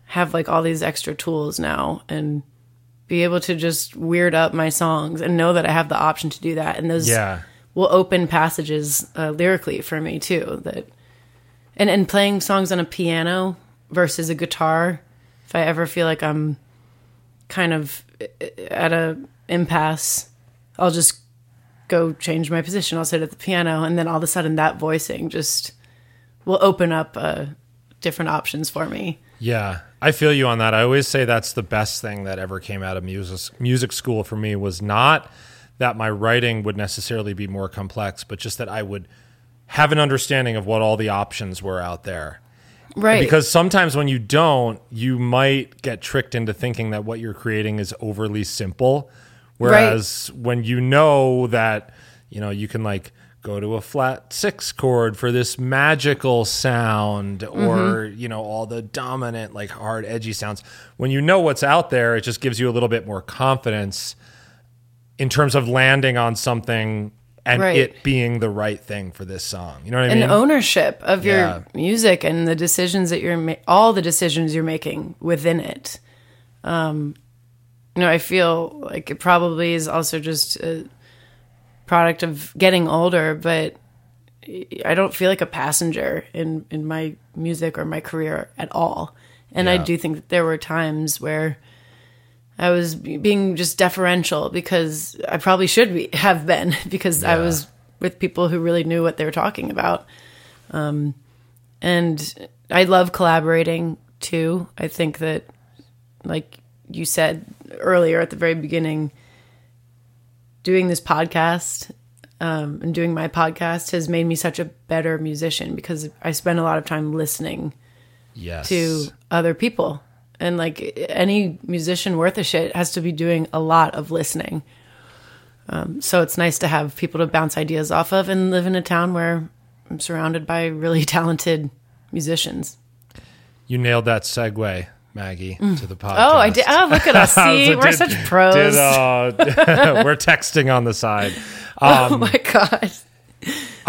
have like all these extra tools now and be able to just weird up my songs and know that I have the option to do that. And those
Yeah.
will open passages uh, lyrically for me too. That and and playing songs on a piano versus a guitar. If I ever feel like I'm kind of at a impasse, I'll just go change my position. I'll sit at the piano, and then all of a sudden that voicing just will open up uh, different options for me.
Yeah, I feel you on that. I always say that's the best thing that ever came out of music music school for me was not that my writing would necessarily be more complex, but just that I would have an understanding of what all the options were out there.
Right.
Because sometimes when you don't, you might get tricked into thinking that what you're creating is overly simple. Whereas when you know that, you know, you can like go to a flat six chord for this magical sound mm-hmm. or, you know, all the dominant, like hard, edgy sounds. When you know what's out there, it just gives you a little bit more confidence in terms of landing on something and
Right.
it being the right thing for this song. You know what I
and
mean?
And ownership of your music and the decisions that you're ma- all the decisions you're making within it. Um, you know, I feel like it probably is also just a product of getting older, but I don't feel like a passenger in in my music or my career at all. And I do think that there were times where I was being just deferential because I probably should be have been because I was with people who really knew what they were talking about. Um, and I love collaborating too. I think that, like you said earlier at the very beginning, doing this podcast um, and doing my podcast has made me such a better musician because I spend a lot of time listening
yes.
to other people. And like any musician worth a shit has to be doing a lot of listening. Um, so it's nice to have people to bounce ideas off of and live in a town where I'm surrounded by really talented musicians.
You nailed that segue, Maggie, to the podcast.
Oh, I did. Oh, look at us. See,
So
we're
did-
such pros.
did, uh, we're texting on the side.
oh
Um,
my God.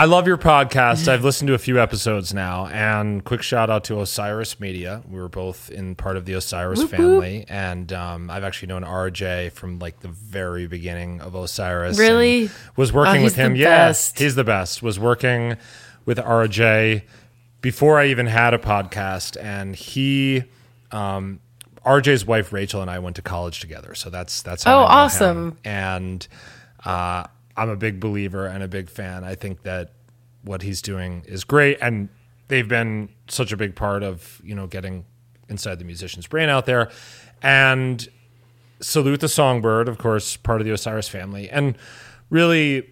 I love your podcast. I've listened to a few episodes now, and quick shout out to Osiris Media. We were both in part of the Osiris family, and um, I've actually known RJ from like the very beginning of Osiris.
Really?
was working
Oh,
with him. Yeah, he's the best. Was working with RJ before I even had a podcast, and he. Um, RJ's wife Rachel and I went to college together, so that's that's how
Oh,
I know him.
awesome.
And uh, I'm a big believer and a big fan. I think that what he's doing is great, and they've been such a big part of you know getting inside the musician's brain out there. And salute the songbird, of course, part of the Osiris family, and really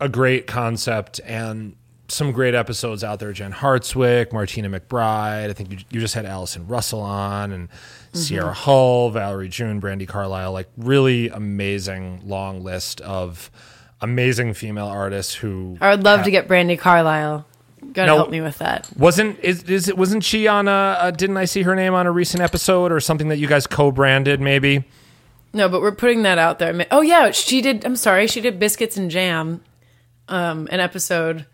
a great concept and some great episodes out there. Jen Hartswick, Martina McBride. I think you, you just had Allison Russell on, and mm-hmm. Sierra Hull, Valerie June, Brandi Carlile. Like really amazing long list of amazing female artists who
I would love to get Brandi Carlile. gotta help me with that.
Wasn't is, is it wasn't she on a, a didn't I see her name on a recent episode or something that you guys co-branded maybe?
No, but we're putting that out there. Oh yeah, she did. I'm sorry, she did biscuits and jam, um, an episode,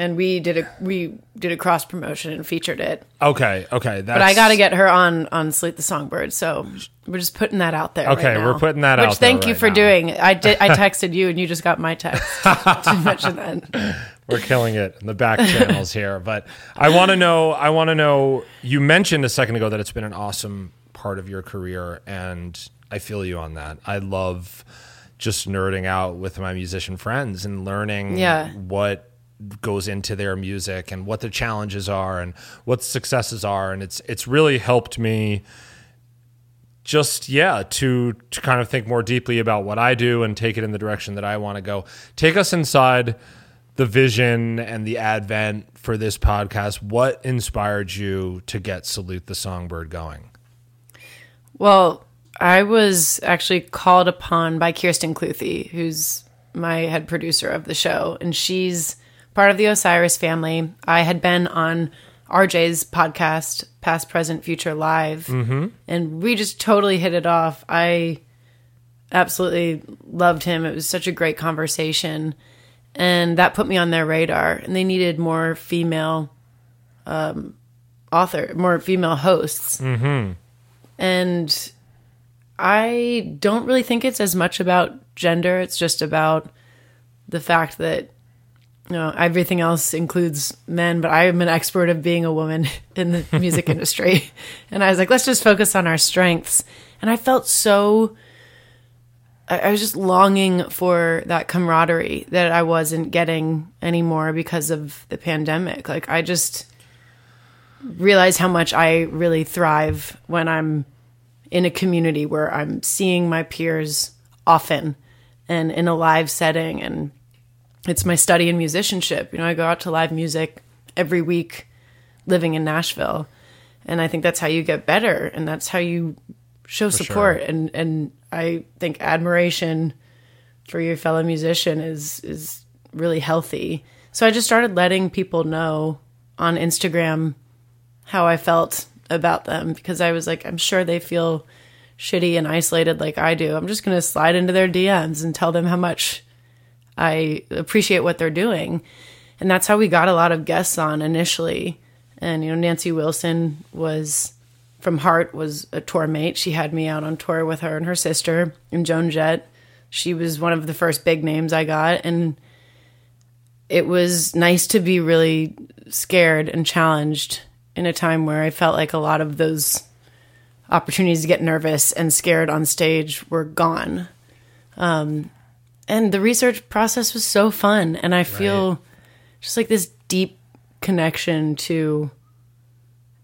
and we did a we did a cross promotion and featured it.
Okay, okay. That's,
But I got to get her on on Salute the Songbird, so we're just putting that out there.
Okay,
right
we're putting that
Which
out there Which
thank you
right
for
now.
doing. I did. I texted you, and you just got my text to mention that.
We're killing it in the back channels here. But I want to know. I want to know. You mentioned a second ago that it's been an awesome part of your career, and I feel you on that. I love just nerding out with my musician friends and learning
Yeah.
what goes into their music and what the challenges are and what successes are and it's it's really helped me just yeah to to kind of think more deeply about what I do and take it in the direction that I want to go. Take us inside the vision and the advent for this podcast. What inspired you to get Salute the Songbird going?
Well, I was actually called upon by Kirsten Cluthy, who's my head producer of the show, and she's part of the Osiris family. I had been on RJ's podcast, Past, Present, Future Live, and we just totally hit it off. I absolutely loved him. It was such a great conversation, and that put me on their radar. And they needed more female um, author, more female hosts and I don't really think it's as much about gender. It's just about the fact that you know everything else includes men, but I am an expert of being a woman in the music industry, and I was like, let's just focus on our strengths. And I felt so. I I was just longing for that camaraderie that I wasn't getting anymore because of the pandemic. Like I just realized how much I really thrive when I'm in a community where I'm seeing my peers often and in a live setting and it's my study in musicianship. You know, I go out to live music every week living in Nashville. And I think that's how you get better and that's how you show support and and I think admiration for your fellow musician is is really healthy. So I just started letting people know on Instagram how I felt about them because I was like, I'm sure they feel shitty and isolated like I do. I'm just going to slide into their DMs and tell them how much I appreciate what they're doing. And that's how we got a lot of guests on initially. And, you know, Nancy Wilson was from Heart was a tour mate. She had me out on tour with her and her sister and Joan Jett. She was one of the first big names I got. And it was nice to be really scared and challenged in a time where I felt like a lot of those opportunities to get nervous and scared on stage were gone. Um, and the research process was so fun. And I feel just like this deep connection to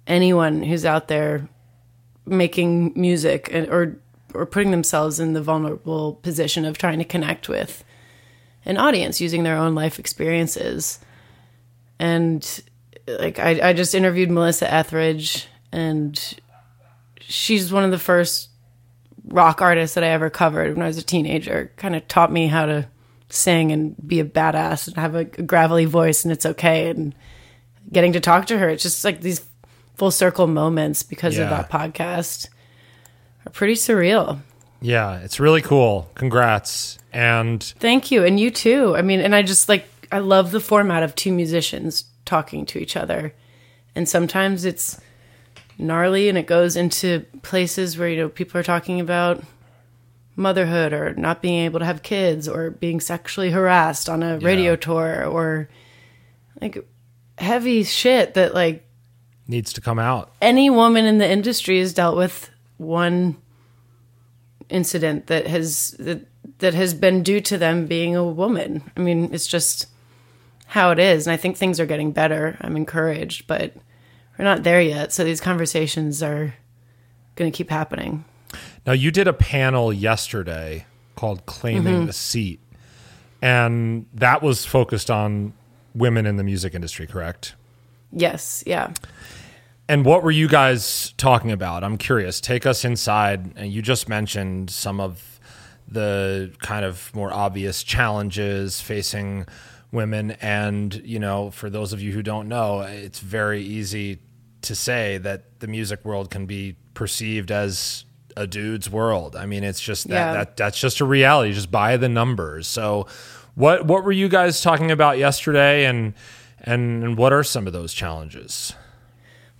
anyone who's out there making music and, or or putting themselves in the vulnerable position of trying to connect with an audience using their own life experiences. And like I, I just interviewed Melissa Etheridge and she's one of the first rock artists that I ever covered when I was a teenager. Kind of taught me how to sing and be a badass and have a, a gravelly voice and it's okay. And getting to talk to her, it's just like these full circle moments because of that podcast are pretty surreal.
Yeah, it's really cool. Congrats. And
Thank you. And you too. I mean, and I just like, I love the format of two musicians talking to each other. And sometimes it's gnarly and it goes into places where, you know, people are talking about motherhood or not being able to have kids or being sexually harassed on a radio tour or like heavy shit that like
needs to come out.
any woman in the industry has dealt with one incident that has that, that has been due to them being a woman. I mean, it's just how it is, and I think things are getting better. I'm encouraged, but we're not there yet. So these conversations are going to keep happening.
Now, you did a panel yesterday called Claiming mm-hmm. the Seat, and that was focused on women in the music industry, correct?
Yes, yeah.
And what were you guys talking about? I'm curious. Take us inside. And you just mentioned some of the kind of more obvious challenges facing women. And, you know, for those of you who don't know, it's very easy to say that the music world can be perceived as a dude's world. I mean, it's just that,
Yeah.
that that's just a reality, just by the numbers. So what what were you guys talking about yesterday and and, and what are some of those challenges?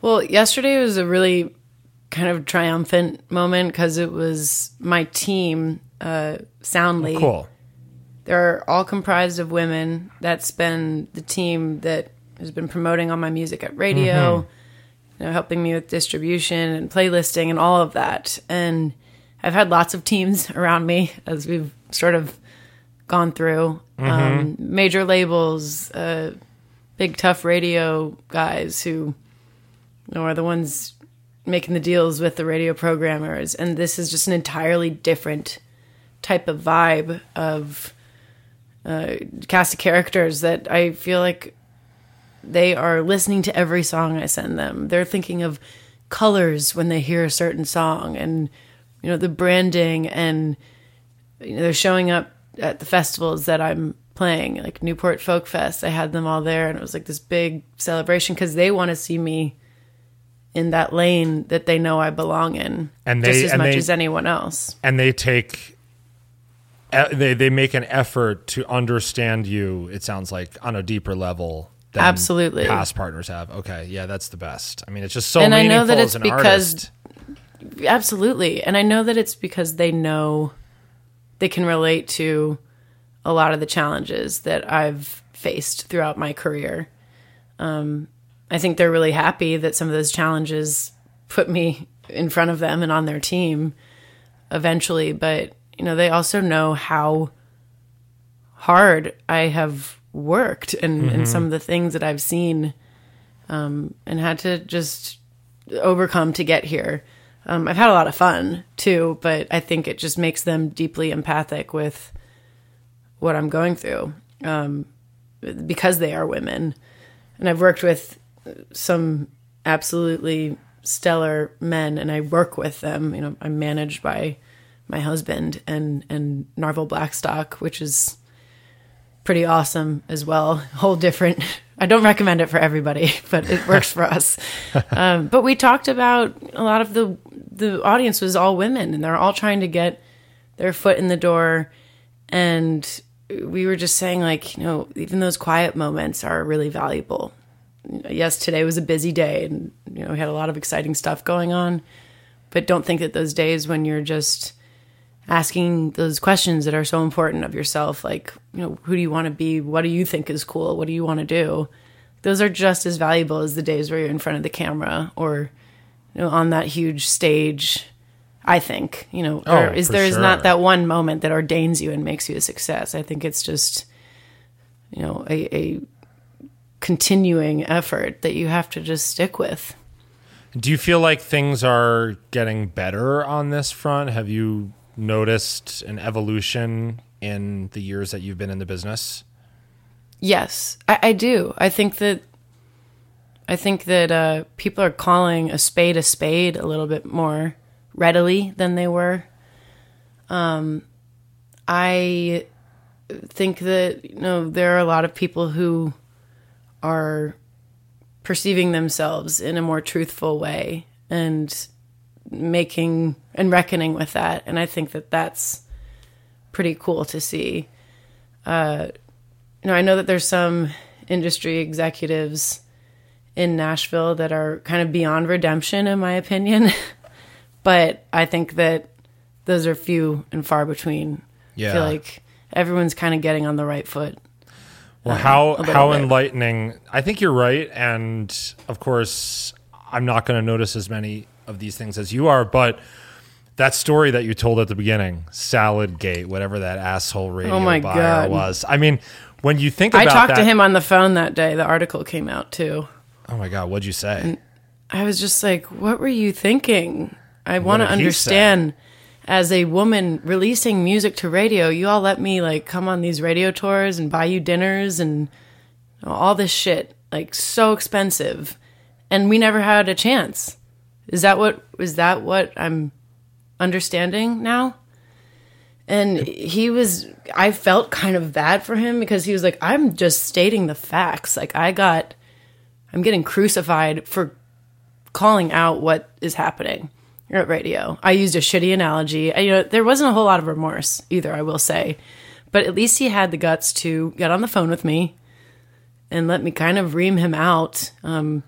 Well, yesterday was a really kind of triumphant moment because it was my team, uh, Soundly.
Cool.
They're all comprised of women. That's been the team that has been promoting all my music at radio, you know, helping me with distribution and playlisting and all of that. And I've had lots of teams around me as we've sort of gone through um, major labels, uh, big tough radio guys who you know, are the ones making the deals with the radio programmers. And this is just an entirely different type of vibe of uh, cast of characters that I feel like they are listening to every song I send them. They're thinking of colors when they hear a certain song and you know the branding and you know they're showing up at the festivals that I'm playing like Newport Folk Fest. I had them all there and it was like this big celebration cuz they want to see me in that lane that they know I belong in
And
just
they-
as
and
much
they-
as anyone else.
and they take they they make an effort to understand you it sounds like on a deeper level
Absolutely.
past partners have okay yeah that's the best i mean it's just so
And I know that it's
an
because-
artist
Absolutely. And I know that it's because they know they can relate to a lot of the challenges that I've faced throughout my career. Um, I think they're really happy that some of those challenges put me in front of them and on their team eventually. But, you know, they also know how hard I have worked and, and some of the things that I've seen um, and had to just overcome to get here. Um, I've had a lot of fun too, but I think it just makes them deeply empathic with what I'm going through um, because they are women. And I've worked with some absolutely stellar men, and I work with them. You know, I'm managed by my husband and and Narvel Blackstock, which is pretty awesome as well. Whole different. I don't recommend it for everybody, but it works for us. Um, but we talked about a lot of the the audience was all women, and they're all trying to get their foot in the door. And we were just saying, like, you know, even those quiet moments are really valuable. Yes, today was a busy day, and you know, we had a lot of exciting stuff going on. But don't think that those days when you're just asking those questions that are so important of yourself like you know who do you want to be? What do you think is cool? What do you want to do? Those are just as valuable as the days where you're in front of the camera or you know on that huge stage i think you know
Oh,
is there is
sure.
not that one moment that ordains you and makes you a success. I think it's just you know a, a continuing effort that you have to just stick with.
Do you feel like things are getting better on this front? Have you noticed an evolution in the years that you've been in the business
Yes, I, I do. I think that I think that uh, people are calling a spade a spade a little bit more readily than they were. Um, I think that you know there are a lot of people who are perceiving themselves in a more truthful way and making and reckoning with that, and I think that that's pretty cool to see uh, you know, I know that there's some industry executives in Nashville that are kind of beyond redemption, in my opinion. but I think that those are few and far between. I
Yeah.
feel like everyone's kind of getting on the right foot.
Well, um,
how
how
bit.
enlightening! I think you're right, and of course, I'm not going to notice as many of these things as you are. But that story that you told at the beginning, Salad Gate, whatever that asshole oh radio
Oh my
buyer
God.
was. I mean, when you think
I talked
that,
to him on the phone that day. The article came out too.
Oh my God, what'd you say?
I was just like, what were you thinking? I want to understand as a woman releasing music to radio, you all let me like come on these radio tours and buy you dinners and all this shit, like so expensive. And we never had a chance. Is that what is that what I'm understanding now? And he was, I felt kind of bad for him because he was like, I'm just stating the facts. Like, I got, I'm getting crucified for calling out what is happening at radio. I used a shitty analogy. I, you know, there wasn't a whole lot of remorse either, I will say. But at least he had the guts to get on the phone with me and let me kind of ream him out. Um,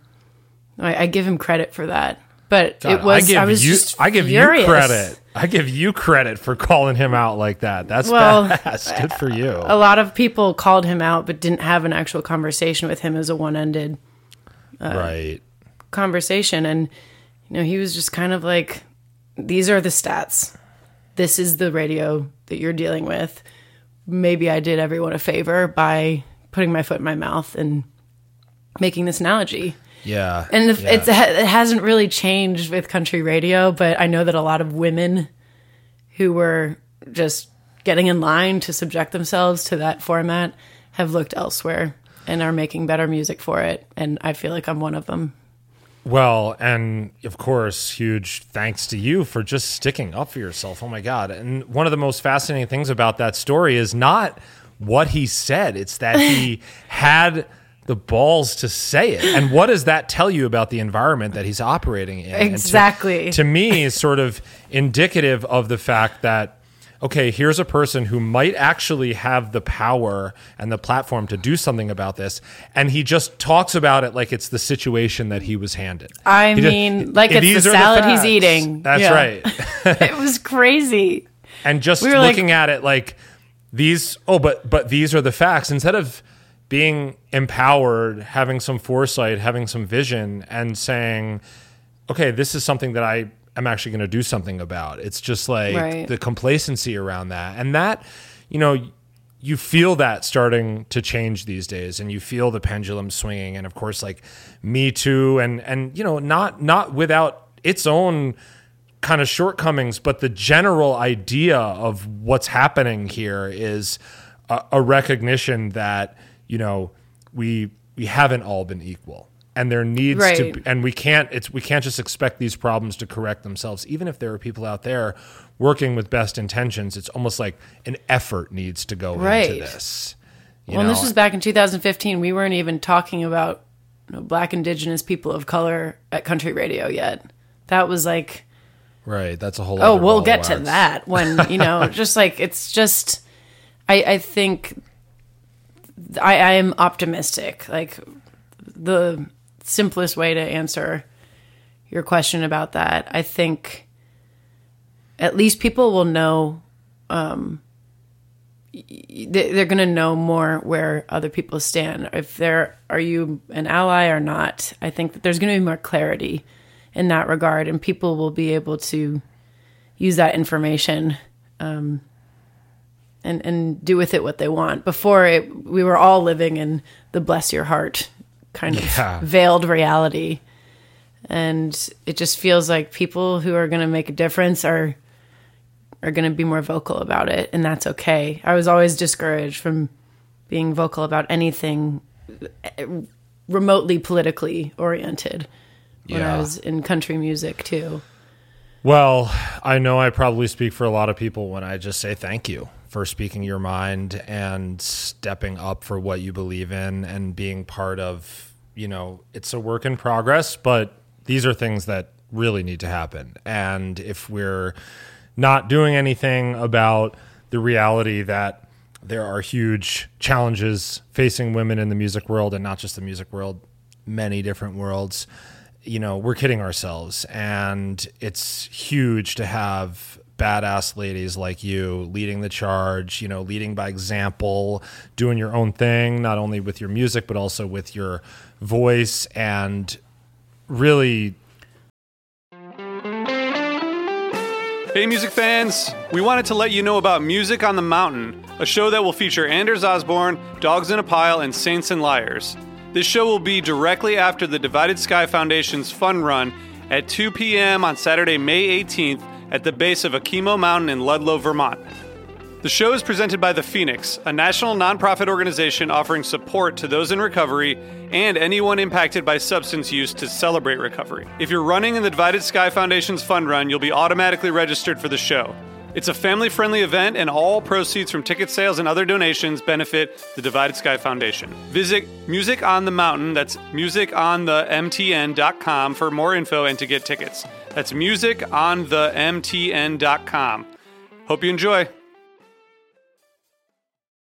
I, I give him credit for that. But
God,
it was,
I give
I was
you, I give
furious.
you credit. I give you credit for calling him out like that. That's
Well,
badass. Good for you.
A lot of people called him out, but didn't have an actual conversation with him as a one-ended uh,
right.
conversation. And you know, he was just kind of like, "These are the stats. This is the radio that you're dealing with." Maybe I did everyone a favor by putting my foot in my mouth and making this analogy.
Yeah.
And if
yeah.
it's, it hasn't really changed with country radio, but I know that a lot of women who were just getting in line to subject themselves to that format have looked elsewhere and are making better music for it. And I feel like I'm one of them.
Well, and of course, huge thanks to you for just sticking up for yourself. Oh my God. And one of the most fascinating things about that story is not what he said, it's that he had the balls to say it. And what does that tell you about the environment that he's operating in? And to-
Exactly.
to me is sort of indicative of the fact that okay here's a person who might actually have the power and the platform to do something about this and he just talks about it like it's the situation that he was handed
I
He just-
mean, like it's
"These
the
are
salad he's
facts."
eating.
that's
Yeah.
right
it was crazy.
and just
We were like-
looking at it like these oh but but these are the facts instead of being empowered having some foresight having some vision and saying okay this is something that i am actually going to do something about. It's just like
Right.
the complacency around that. And that you know you feel that starting to change these days and you feel the pendulum swinging and of course like me too. And and you know not not without its own kind of shortcomings, but the general idea of what's happening here is a, a recognition that you know we we haven't all been equal, and there needs to be, and we can't it's we can't just expect these problems to correct themselves, even if there are people out there working with best intentions. It's almost like an effort needs to go
Right.
into this. you
well, this was back in 2015. We weren't even talking about you know, black, indigenous people of color at country radio yet. That was like
right. That's a whole.
Oh,
other
we'll get to that when you know, just like it's just. I I think I, I am optimistic. Like the simplest way to answer your question about that, I think at least people will know. Um, they- they're going to know more where other people stand. If they're, are you an ally or not? I think that there's going to be more clarity in that regard, and people will be able to use that information um, and and do with it what they want. Before it, we were all living in the bless your heart kind of
Yeah.
veiled reality, and it just feels like people who are going to make a difference are are going to be more vocal about it, and that's okay. I was always discouraged from being vocal about anything eh, remotely politically oriented when I was in country music too.
Well, I know I probably speak for a lot of people when I just say thank you for speaking your mind and stepping up for what you believe in and being part of, you know, it's a work in progress, but these are things that really need to happen. And if we're not doing anything about the reality that there are huge challenges facing women in the music world and not just the music world, many different worlds you know, we're kidding ourselves. And it's huge to have badass ladies like you leading the charge, you know, leading by example, doing your own thing, not only with your music, but also with your voice and really
Hey, music fans! We wanted to let you know about Music on the Mountain, a show that will feature Anders Osborne, Dogs in a Pile, and Saints and Liars. This show will be directly after the Divided Sky Foundation's Fun Run at 2 p.m. on Saturday, May 18th at the base of Okemo Mountain in Ludlow, Vermont. The show is presented by The Phoenix, a national nonprofit organization offering support to those in recovery and anyone impacted by substance use to celebrate recovery. If you're running in the Divided Sky Foundation's fund run, you'll be automatically registered for the show. It's a family friendly event, and all proceeds from ticket sales and other donations benefit the Divided Sky Foundation. Visit Music on the Mountain, that's musiconthe.mtn.com for more info and to get tickets. That's music on the musiconthe.mtn.com. Hope you enjoy.